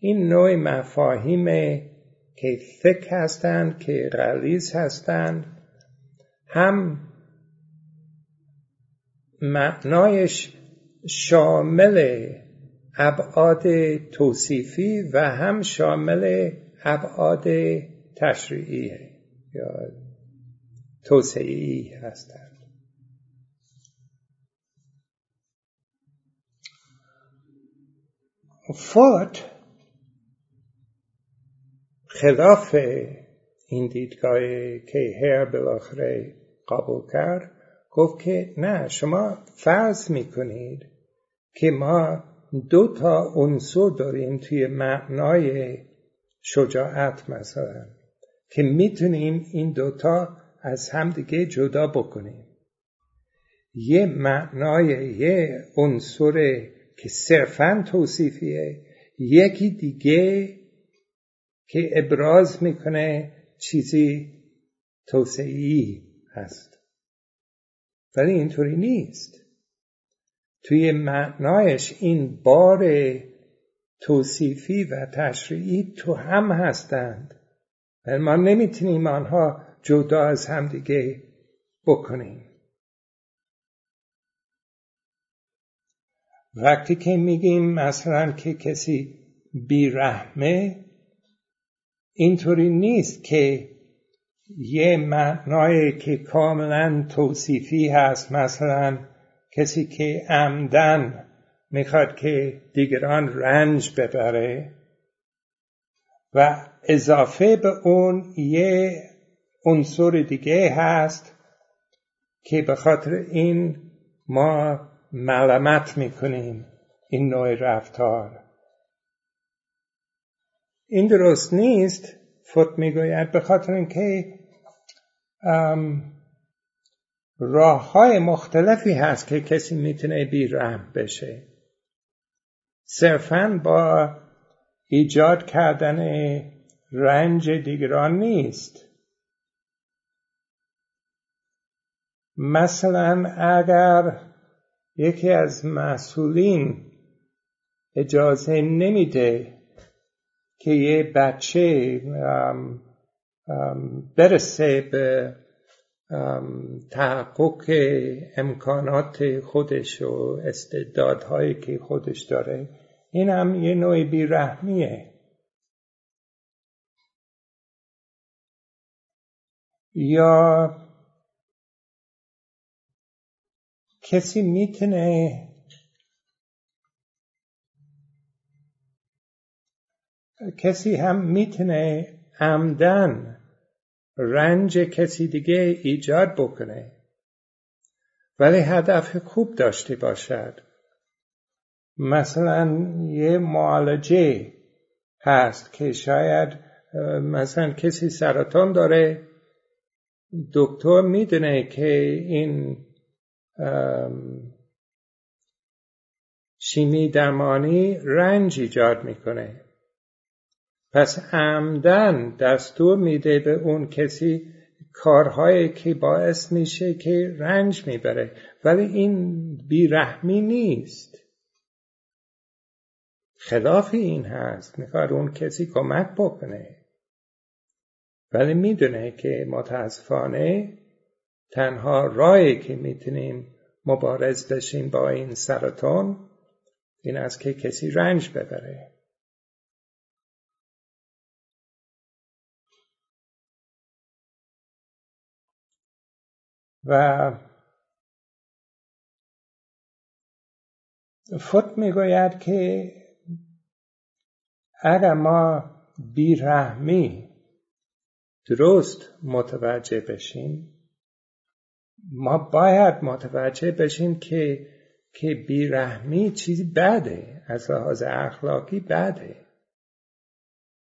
این نوع مفاهیم که فکر هستند که غلیز هستند هم معنایش شامل ابعاد توصیفی و هم شامل ابعاد تشریعی یا توسعی هستند. فوت خلاف این دیدگاه که هر بالاخره قبول کرد گفت که نه شما فرض می‌کنید که ما دو تا عنصر داریم توی معنای شجاعت مثلا که می‌تونیم این دوتا از همدیگه جدا بکنیم. یه معنای یه عنصر که صرفا توصیفیه یکی دیگه که ابراز می‌کنه چیزی توسعی هست. ولی اینطوری نیست. توی معنایش این بار توصیفی و تشریعی تو هم هستند. ما نمی‌تونیم آنها جدا از همدیگه بکنیم. وقتی که میگیم مثلا که کسی بیرحمه اینطوری نیست که یه معنای که کاملا توصیفی هست مثلا کسی که عمدن می‌خواد که دیگران رنج ببره و اضافه به اون یه عنصر دیگه هست که به خاطر این ما ملامت می‌کنیم این نوع رفتار. این درست نیست فوت می‌گوید به خاطر اینکه راه های مختلفی هست که کسی می‌تونه بیرحم بشه. صرفا با ایجاد کردن رنج دیگران نیست. مثلا اگر یکی از مسئولین اجازه نمیده که یه بچه برسه به تحقق امکانات خودش و استعدادهایی که خودش داره این هم یه نوع بیرحمیه. یا کسی می‌تونه کسی هم می‌تونه عمدن رنج کسی دیگه ایجاد بکنه. ولی هدف خوب داشته باشد. مثلا یه معالجه هست که شاید مثلا کسی سرطان داره دکتر می‌دونه که این شیمی درمانی رنج ایجاد می‌کنه. پس عمدن دستور میده به اون کسی کارهایی که باعث میشه که رنج می‌بره. ولی این بیرحمی نیست. خلاف این هست. می‌خواد اون کسی کمک بکنه. ولی می‌دونه که متاسفانه تنها راهی که می‌تونیم مبارز بشیم با این سرطان این است که کسی رنج ببره. و فوت می‌گوید که اگر ما بیرحمی. درست متوجه بشیم ما باید متوجه بشیم که که بیرحمی چیزی بده. از لحاظ اخلاقی بده.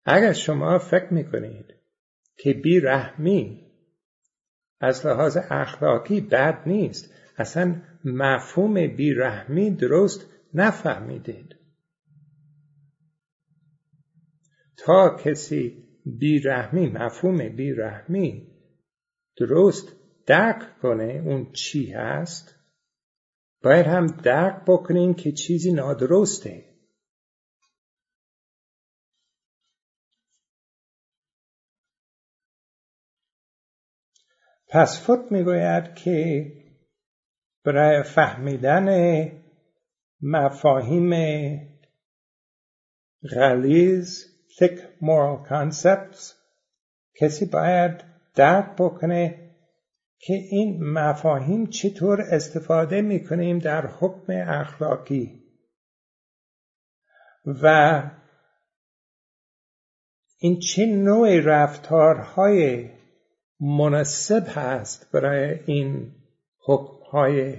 اگر شما فکر می‌کنید که بیرحمی از لحاظ اخلاقی بد نیست. اصلا مفهوم بیرحمی درست نفهمیدید. تا کسی بیرحمی مفهوم بیرحمی درست درک کنه اون چی هست باید هم درک بکنیم که چیزی نادرسته. پس فوت می‌گوید که برای فهمیدن مفاهیم غلیز thick moral concepts کسی باید درک بکنه که این مفاهیم چطور استفاده می‌کنیم در حکم اخلاقی. و این چه نوع رفتارهای مناسب هست برای این حکمهای.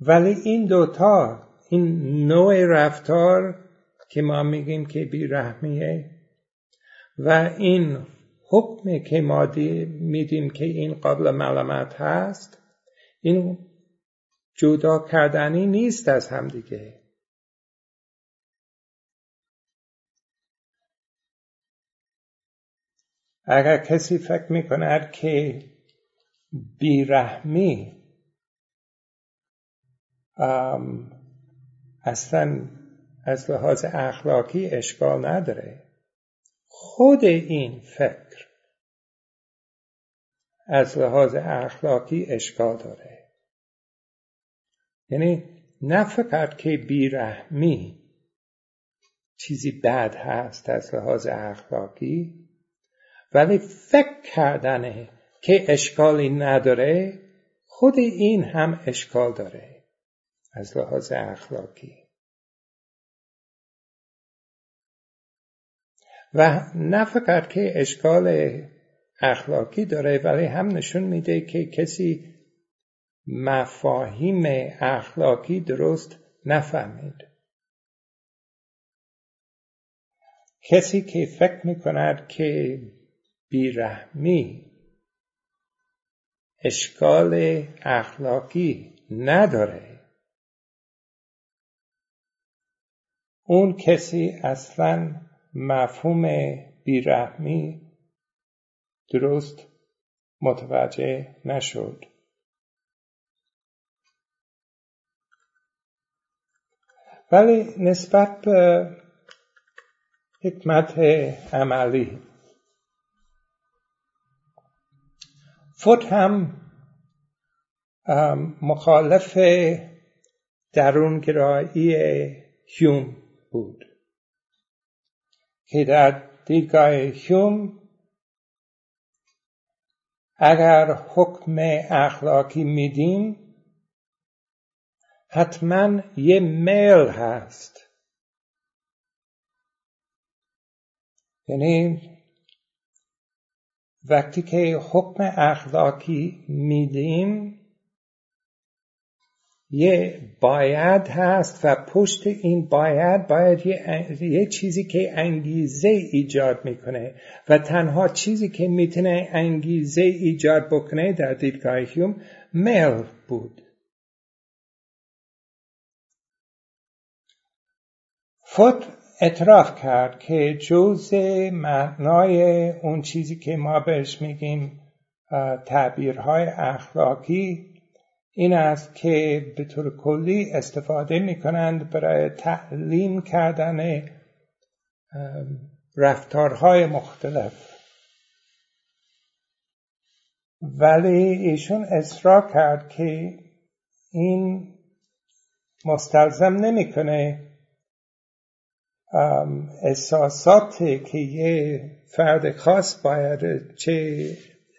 ولی این دوتا این نوع رفتار که ما میگیم که بیرحمیه و این حکم که ما میدیم که این قبل ملامت هست این جدا کردنی نیست از همدیگه اگر کسی فکر می کند که بیرحمی اصلا از لحاظ اخلاقی اشکال نداره. خود این فکر از لحاظ اخلاقی اشکال داره. یعنی نه فقط که بیرحمی چیزی بد هست از لحاظ اخلاقی ولی فکر کردنه که اشکالی نداره خود این هم اشکال داره. از لحاظ اخلاقی. و نه فقط که اشکال اخلاقی داره ولی هم نشون میده که کسی مفاهیم اخلاقی درست نفهمید. کسی که فکر می‌کند که بیرحمی. اشکال اخلاقی نداره. اون کسی اصلا مفهوم بیرحمی درست متوجه نشد. ولی نسبت به حکمت عملی فوت هم مخالف درونگرایی هیوم بود. که در دیدگاه هیوم اگر حکم اخلاقی میدیم حتما یه میل هست. یعنی وقتی که حکم اخلاقی میدیم یه باید هست و پشت این باید باید یه, چیزی که انگیزه ایجاد می‌کنه و تنها چیزی که می‌تونه انگیزه ایجاد بکنه در دیدگاه هیوم میل بود. فوت اعتراف کرد که جز معنای اون چیزی که ما بهش میگیم تعبیرهای اخلاقی این است که به طور کلی استفاده می کنند برای تعلیم کردن رفتارهای مختلف. ولی ایشون اصرار کرد که این مستلزم نمی‌کنه احساساتی که یه فرد خاص باید چه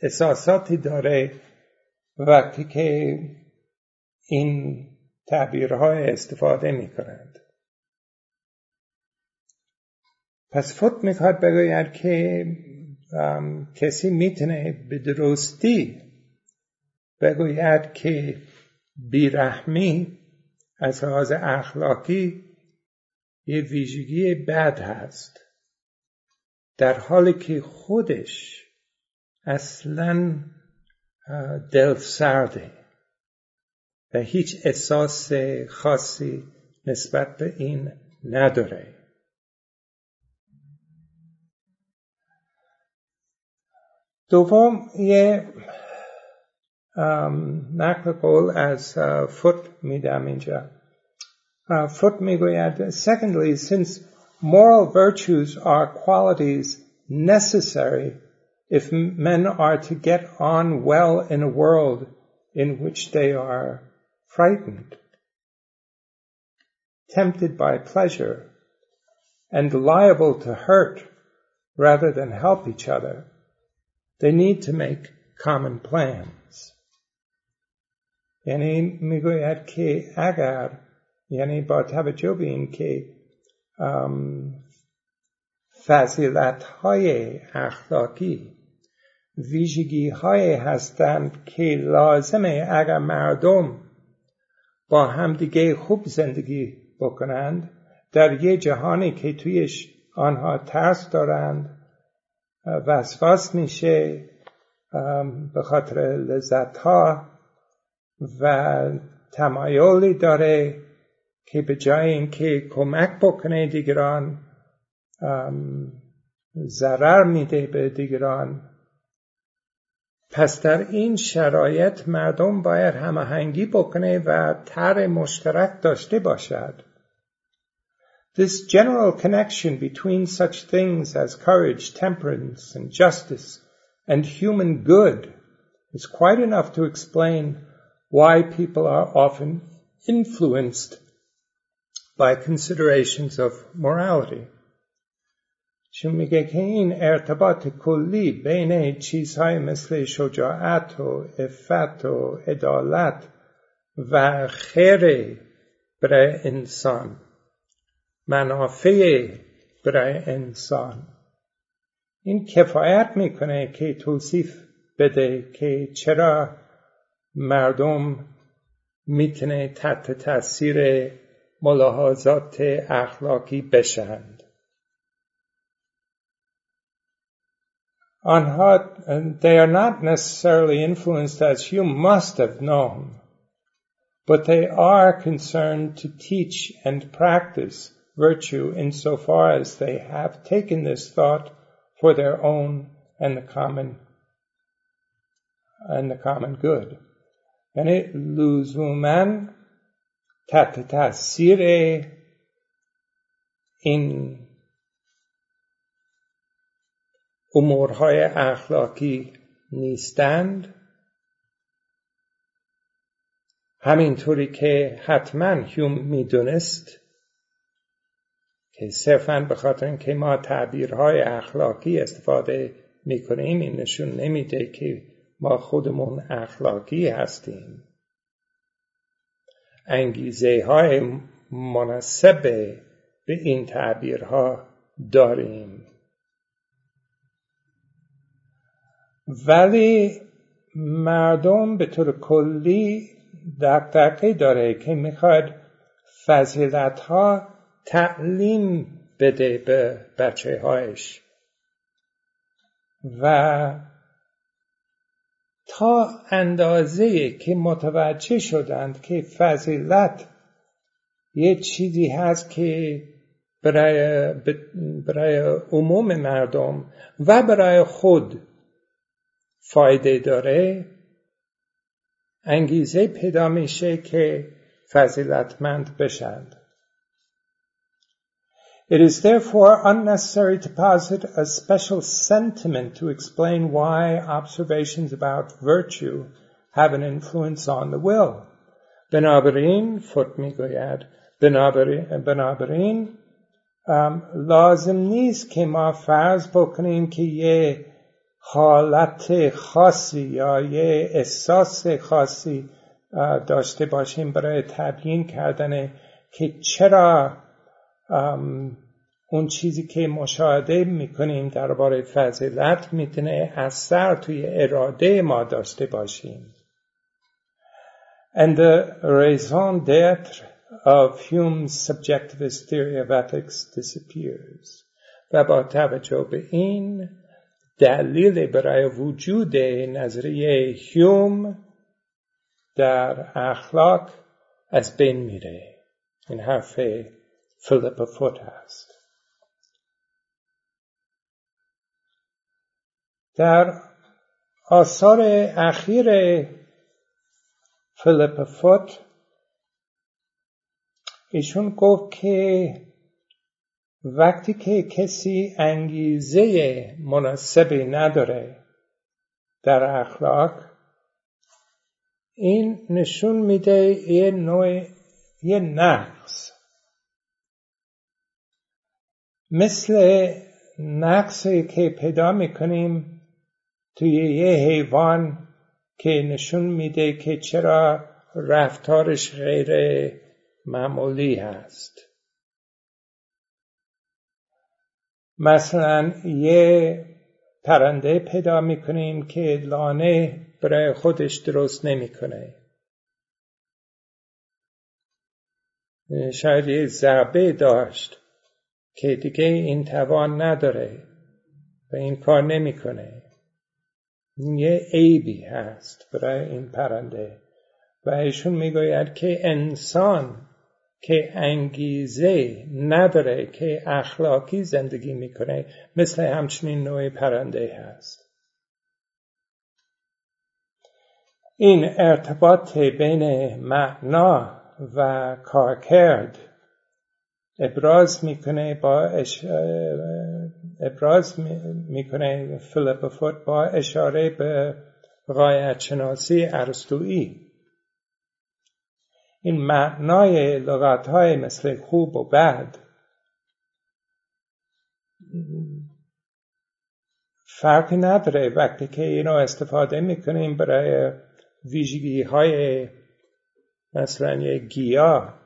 احساساتی داره وقتی که این تعبیرهای استفاده می کنند. پس فوت می‌خواد بگوید که کسی می‌تونه به درستی بگوید که بیرحمی از لحاظ اخلاقی یه ویژگی بد هست. در حالی که خودش اصلا دل سرده و هیچ احساس خاصی نسبت به این نداره. دوم یه نقل قول از فوت میدم اینجا. uh, Secondly, since moral virtues are qualities necessary if men are to get on well in a world in which they are frightened, tempted by pleasure, and liable to hurt rather than help each other, they need to make common plans. Yani migoyat ki agar یعنی با توجه به این که فضیلت های اخلاقی ویژگی های هستند که لازمه اگر مردم با همدیگه خوب زندگی بکنند در یه جهانی که تویش آنها ترس دارند وسواس میشه به خاطر لذت ها و تمایلی داره که به جای اینکه کمک بکنه دیگران ضرر میده به دیگران پس در این شرایط مردم باید هماهنگی بکنه و طرح مشترک داشته باشد This general connection between such things as courage, temperance, and justice, and human good is quite enough to explain why people are often influenced by considerations of morality. چون میگه که این ارتباط کلی بین چیزهای مثل شجاعت و افت و عدالت و خیر برای انسان منافع برای انسان این کفایت می‌کنه که توصیف بده که چرا مردم می‌تونه تحت تاثیر ملاحظات اخلاقی بشند آنها they are not necessarily influenced as you must have known but they are concerned to teach and practice virtue insofar as they have taken this thought for their own and the common and the common good. یعنی لزوما تحت تاثیر این امورهای اخلاقی نیستند. همینطوری که حتما هیوم می‌دونست که صرفا به خاطر اینکه ما تعبیرهای اخلاقی استفاده می‌کنیم این نشون نمیده که ما خودمون اخلاقی هستیم. انگیزه های مناسب به این تعبیرها داریم. ولی مردم به طور کلی دقدقه داره که می‌خواد فضیلت ها تعلیم بده به بچه هایش و تا اندازه که متوجه شدند که فضیلت یه چیزی هست که برای, برای عموم مردم و برای خود فایده داره انگیزه پیدا میشه که فضیلتمند بشند. It is therefore unnecessary to posit a special sentiment to explain why observations about virtue have an influence on the will. بنابراین فوت میگوید بنابراین لازم نیست که ما فرض بکنیم که یه حالت خاصی یا یه احساس خاصی داشته باشیم برای تبیین کردن که چرا اون چیزی که مشاهده می‌کنیم درباره فضیلت می‌تونه اثر توی اراده ما داشته باشیم. And the raison d'être of Hume's subjectivist theory of ethics disappears. و با توجه به این دلیل برای وجود نظریه هیوم در اخلاق از بین میره. این حرف فیلیپ فوت هست. در آثار اخیر فیلیپ فوت ایشون گفت که وقتی که کسی انگیزه مناسبی نداره در اخلاق این نشون میده یه نوع یه نقص. مثل نقصی که پیدا می‌کنیم توی یه حیوان که نشون میده که چرا رفتارش غیر معمولی هست. مثلا یه پرنده پیدا می‌کنیم که لانه برای خودش درست نمی‌کنه. شاید یه ضربه داشت که دیگه این توان نداره و این کار نمی‌کنه. یه عیبی هست برای این پرنده و ایشون می‌گوید که انسان که انگیزه نداره که اخلاقی زندگی می‌کنه مثل همچنین نوع پرنده هست این ارتباط بین معنا و کارکرد ابراز می‌کنه با. ابراز می‌کنه. فیلیپ فوت با اشاره به غایت شناسی ارسطویی. این معنای لغت های مثل خوب و بد فرقی نداره. وقتی که اینو استفاده می‌کنیم برای ویژگی های مثلا یه گیاه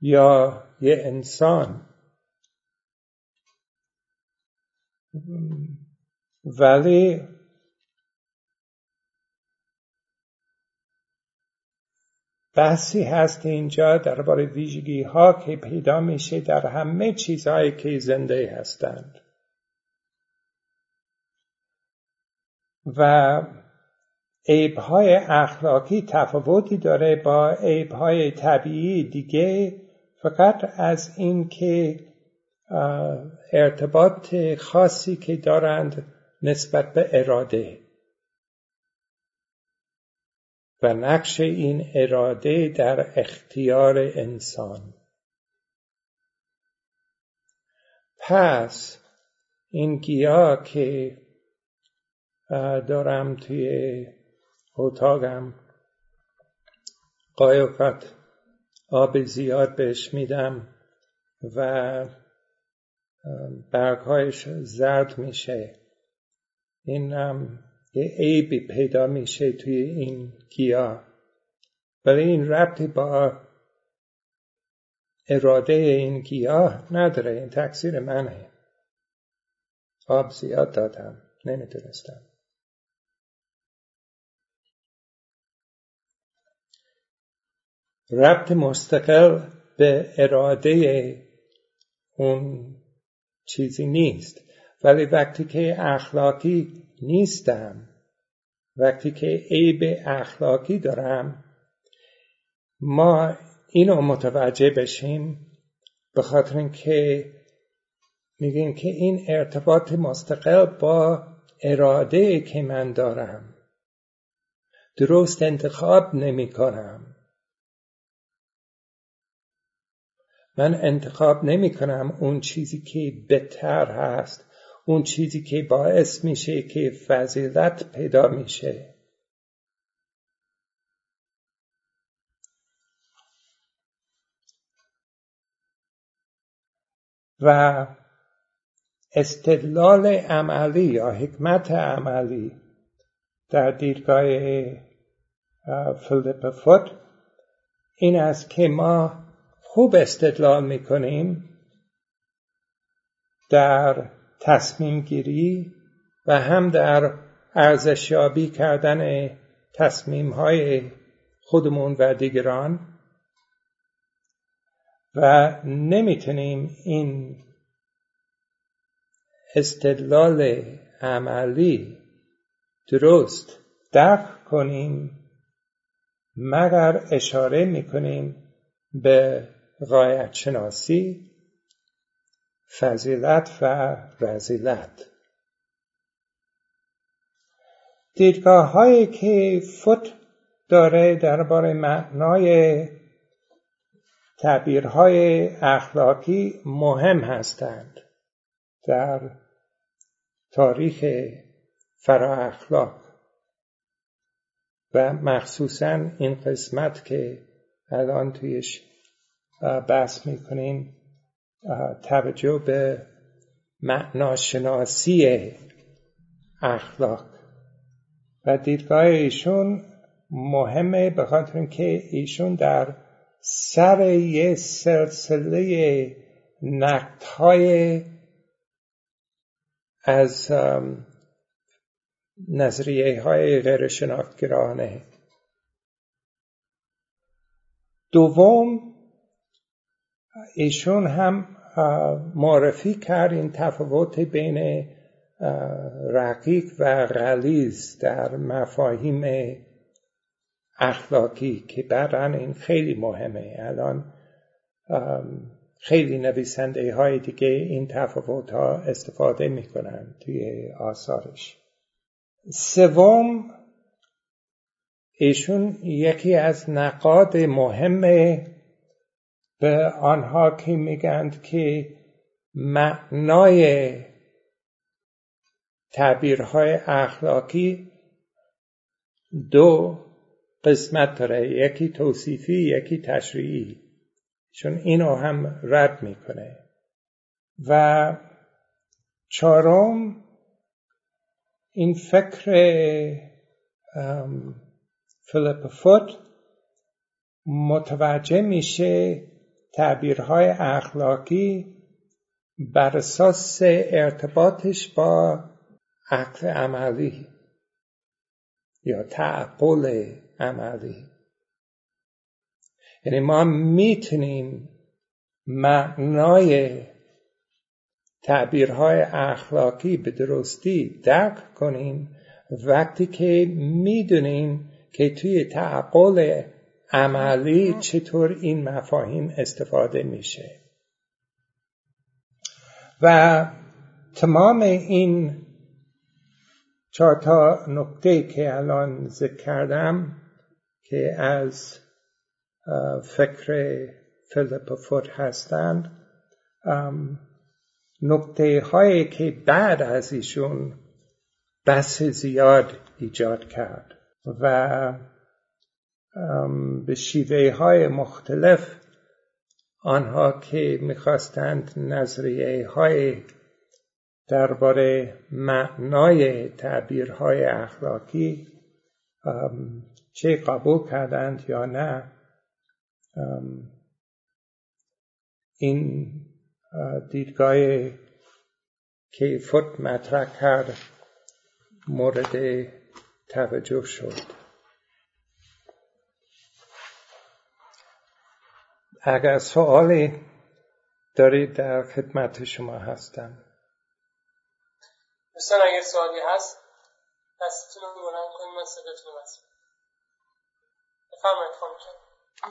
یا یه انسان ولی بحثی هست اینجا درباره ویژگی ها که پیدا میشه در همه چیزهایی که زنده هستند. و عیبهای اخلاقی تفاوتی داره با عیبهای طبیعی دیگه فقط از اینکه ارتباط خاصی که دارند نسبت به اراده. و نقش این اراده در اختیار انسان. پس این گیاه که دارم توی اتاقم قایقت آب زیاد بهش میدم و برگهایش زرد میشه. این یه عیبی پیدا میشه توی این گیاه. ولی این ربطی با اراده این گیاه نداره. این تقصیر منه. آب زیاد دادم. نمی‌دونستم. ربط مستقل به اراده اون چیزی نیست. ولی وقتی که اخلاقی نیستم وقتی که عیب اخلاقی دارم ما اینو متوجه بشیم به خاطر اینکه میگیم که این ارتباط مستقل با اراده که من دارم. درست انتخاب نمی کنم من انتخاب نمی کنم اون چیزی که بهتر هست اون چیزی که باعث میشه که فضیلت پیدا میشه. و استدلال عملی یا حکمت عملی در دیدگاه فیلیپ فوت این است که ما خوب استدلال می‌کنیم در تصمیم گیری و هم در ارزشیابی کردن تصمیم های خودمون و دیگران و نمی‌تونیم این استدلال عملی درست درک کنیم مگر اشاره می‌کنیم به غایت شناسی فضیلت و رزیلت دیدگاه هایی که فوت داره درباره معنای تعبیرهای اخلاقی مهم هستند در تاریخ فرا اخلاق و مخصوصا این قسمت که الان تویش بحث می‌کنیم توجه به معناشناسی اخلاق. و دیدگاه ایشون مهمه به خاطر اینکه ایشون در سر یه سلسله نقد از نظریه های غیر شناختگرانه دوم ایشون هم معرفی کرد این تفاوت بین رقیق و غلیز در مفاهیم اخلاقی که بعدا این خیلی مهمه. الان خیلی نویسنده های دیگه این تفاوت ها استفاده می‌کنن توی آثارش. سوم ایشون یکی از نقاد مهم به آنها که میگند که معنای تعبیرهای اخلاقی دو قسمت داره یکی توصیفی یکی تشریعی چون اینو هم رد می‌کنه. و چهارم این فکر فیلیپ فوت متوجه میشه تعبیرهای اخلاقی بر اساس ارتباطش با عقل عملی یا تعقل عملی. یعنی ما می‌تونیم معنای تعبیرهای اخلاقی به درستی درک کنیم. وقتی که می‌دونیم که توی تعقل عملی چطور این مفاهیم استفاده میشه؟ و تمام این چهار تا نکته که الان ذکر کردم که از فکر فیلیپ فوت هستند نکته هایی که بعد از ایشون بس زیاد ایجاد کرد و به شیوه های مختلف آنها که می‌خواستند نظریه های درباره معنای تعبیرهای اخلاقی چه قبول کردند یا نه این دیدگاه که فوت مطرح کرد مورد توجه شد. اگر سوالی دارید در خدمت شما هستم. دوستان اگر سوالی هست دستتون رو بلند کنید من صداتون رو بفرمایید خانم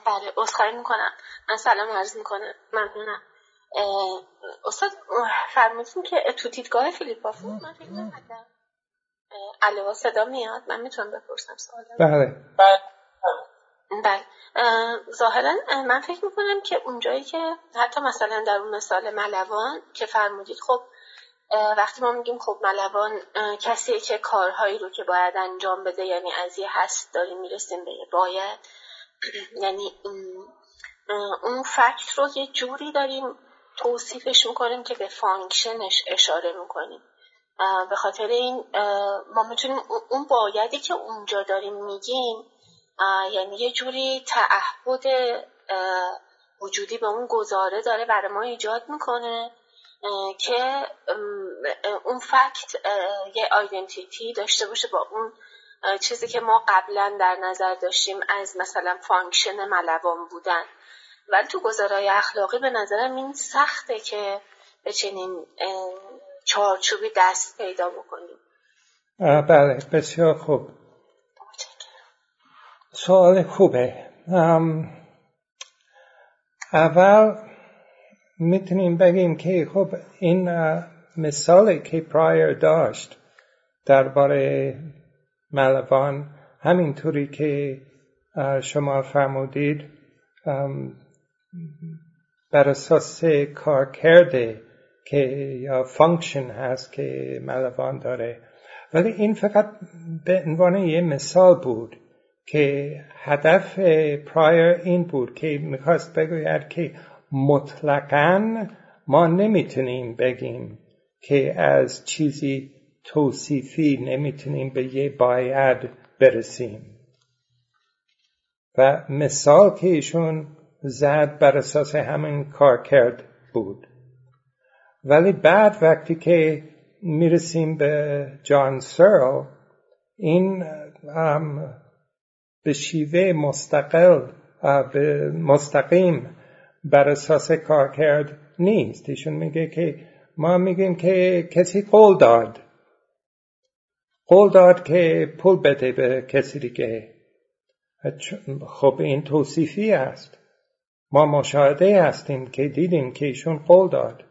بله اصخایی می‌کنم. من سلام عرض می‌کنم. ممنونم. استاد فرمودین که تو دیدگاه فیلیپ من فکر نکردم علاوه صدا میاد. من می‌تونم بپرسم سوال بله. بله بله. ظاهرا من فکر می‌کنم که اونجایی که حتی مثلا در اون مثال ملوان که فرمودید خب وقتی ما میگیم خب ملوان کسیه که کارهایی رو که باید انجام بده یعنی از یه هست داریم می‌رسیم به باید. (clears throat) یعنی اون fact رو یه جوری داریم توصیفش می‌کنیم که به function ش اشاره می‌کنیم. به خاطر این ما می‌تونیم اون بایدی که اونجا داریم میگیم یعنی یه جوری تعهد وجودی به اون گزاره داره برای ما ایجاد می‌کنه که اون fact یه identity داشته باشه با اون چیزی که ما قبلا در نظر داشتیم از مثلا function ملوان بودن. ولی تو گزاره‌های اخلاقی به نظرم این سخته که به چنین چارچوبی دست پیدا بکنیم. بله بسیار خوب. سوال خوبه. اول می‌تونیم بگیم که خب این مثالی که پرایر داشت درباره ملوان همینطوری که شما فرمودید بر اساس کار کرده که یا function هست که ملوان داره. ولی این فقط به عنوان یه مثال بود. که هدف پرایر این بود که می‌خواست بگوید که مطلقا ما نمی‌تونیم بگیم که از چیزی توصیفی نمی‌تونیم به یه باید برسیم. و مثال که ایشون زد بر اساس همین کار کرد بود. ولی بعد وقتی که می‌رسیم به جان سرل این به شیوه مستقل به مستقیم بر اساس کار کرد نیست. ایشون میگه که ما میگیم که کسی قول داد. قول داد که پول بده به کسی دیگه. خب این توصیفی است. ما مشاهده هستیم که دیدیم که ایشون قول داد.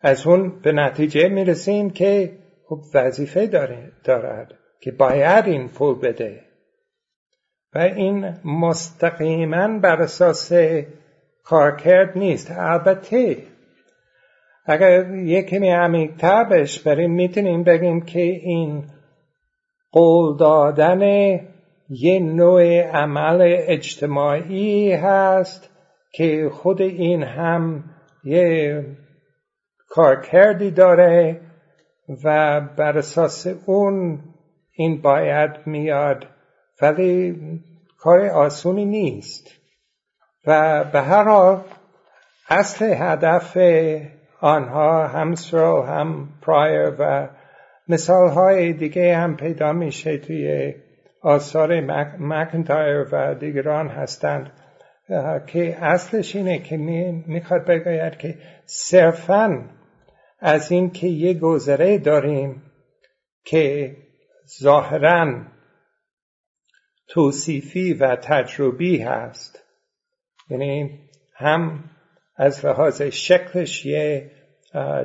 از اون به نتیجه می‌رسیم که خب وظیفه دارد که باید این پول بده. و این مستقیما بر اساس کارکرد نیست. البته اگر یکی عمیقتر بش بریم می‌تونیم بگیم که این قول دادن یه نوع عمل اجتماعی هست که خود این هم یه کارکردی داره و بر اساس اون این باید میاد ولی کار آسونی نیست. و به هر حال اصل هدف آنها هم سرو هم پرایر و مثال های دیگه هم پیدا میشه توی آثار مکنتایر و دیگران هستند. که اصلش اینه که می‌خواد بگوید که صرفا از این که یه گذره داریم که ظاهرا توصیفی و تجربی هست. یعنی هم از لحاظ شکلش یه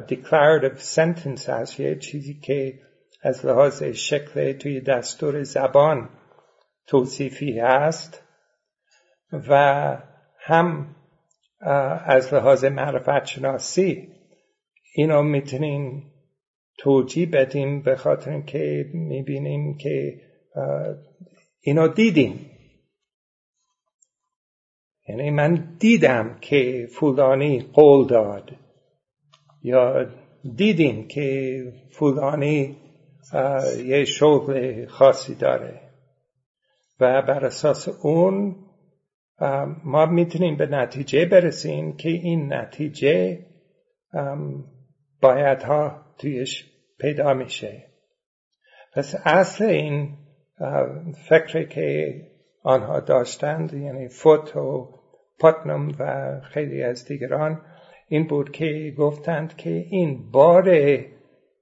declarative sentence هست یه چیزی که از لحاظ شکل توی دستور زبان توصیفی هست و هم از لحاظ معرفت شناسی اینو می‌تونیم توجیه بدیم به خاطر که می‌بینیم که اینو دیدیم یعنی من دیدم که فلانی قول داد. یا دیدیم که فلانی یه شغل خاصی داره. و بر اساس اون ما می‌تونیم به نتیجه برسیم که این نتیجه باید ها تویش پیدا میشه. پس اصل این فکر که آنها داشتند یعنی فوت و پاتنم و خیلی از دیگران این بود که گفتند که این بار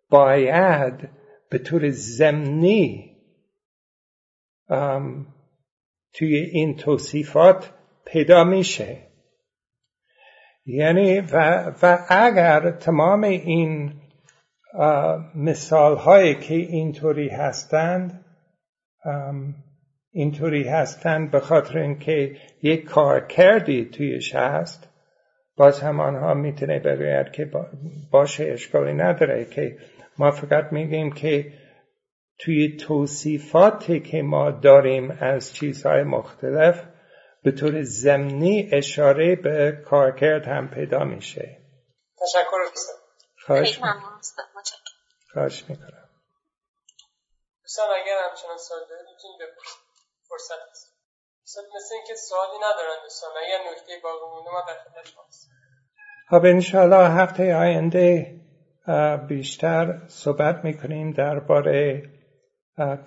باید به طور زمینی توی این توصیفات پیدا میشه. یعنی و, و اگر تمام این مثال هایی که اینطوری هستند اینطوری هستند به خاطر اینکه یک کار کردی تویش هست. باز هم آنها می‌تونه بگوید که باشه اشکالی نداره که ما فقط میگیم که توی توصیفاتی که ما داریم از چیزهای مختلف به طور زمینی اشاره به کارکرد هم پیدا میشه. تشکر. خواهش خواهش می‌کنم. دوستان اگر همچنان سوال دارید می‌تونید بپرسید فرصت هست مثل اینکه سوالی ندارن دوستان اگر نکته باقی مونده ما در خدمت شماست خب انشاءالله هفته آینده بیشتر صحبت می‌کنیم درباره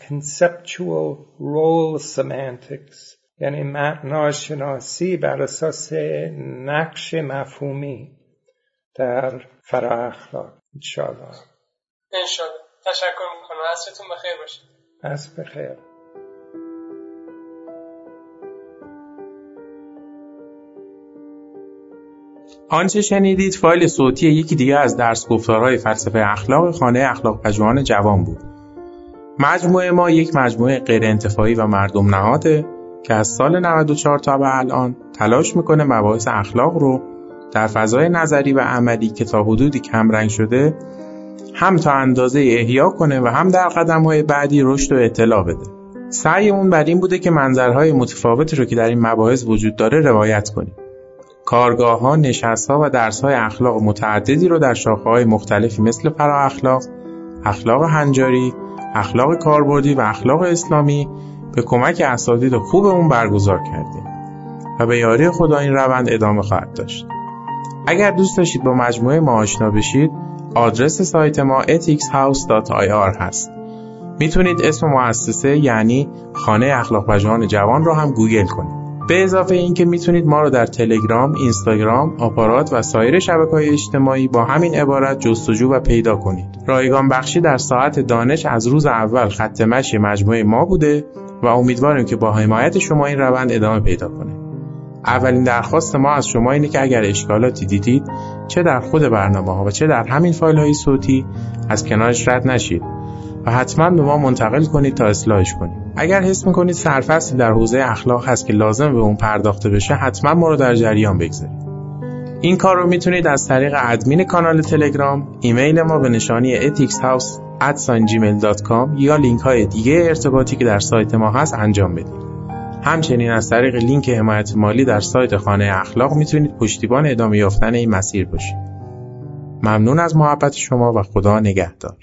conceptual role semantics یعنی معناشناسی بر اساس نقش مفهومی در فرا اخلاق انشاءالله. انشاءالله. تشکر عصرتون بخیر باشه عصر بخیر آنچه شنیدید فایل صوتی یکی دیگه از درس گفتارهای فلسفه اخلاق خانه اخلاق پژوهان جوان بود. مجموعه ما یک مجموعه غیر انتفاعی و مردم نهاده که از سال 94 تا به الان تلاش می‌کنه مباحث اخلاق رو در فضای نظری و عملی که تا حدودی کمرنگ شده هم تا اندازه احیا کنه و هم در قدمهای بعدی رشد و اطلاع بده. سعیمون بر این بوده که منظرهای متفاوتی رو که در این مباحث وجود داره روایت کنیم. کارگاه ها، نشست ها و درس های اخلاق متعددی رو در شاخه های مختلفی مثل فرا اخلاق، اخلاق هنجاری، اخلاق کاربردی و اخلاق اسلامی به کمک اساتید خوبمون برگزار کردیم. و به یاری خدا این روند ادامه خواهد داشت. اگر دوست داشتید با مجموعه ما آشنا بشید آدرس سایت ما ethicshouse.ir هست. می‌تونید اسم مؤسسه یعنی خانه اخلاق پژوهان جوان رو هم گوگل کنید. به اضافه اینکه می‌تونید ما رو در تلگرام، اینستاگرام، آپارات و سایر شبکه های اجتماعی با همین عبارت جستجو و پیدا کنید. رایگان بخشی در ساعت دانش از روز اول خط مشی مجموعه ما بوده و امیدواریم که با حمایت شما این روند ادامه پیدا کنه. اولین درخواست ما از شما اینه که اگر اشکالاتی دیدید چه در خود برنامه ها و چه در همین فایل های صوتی از کنارش رد نشید و حتما به ما منتقل کنید تا اصلاحش کنیم. اگر حس می‌کنید سرفصلی در حوزه اخلاق هست که لازم به اون پرداخته بشه حتما ما رو در جریان بگذارید. این کار رو می‌تونید از طریق ادمین کانال تلگرام ایمیل ما به نشانی ethicshouse@gmail.com یا لینک های دیگه ارتباطی که در سایت ما هست انجام بدید. همچنین از طریق لینک حمایت مالی در سایت خانه اخلاق می‌تونید پشتیبان ادامه یافتن این مسیر باشید. ممنون از محبت شما و خدا نگهدار.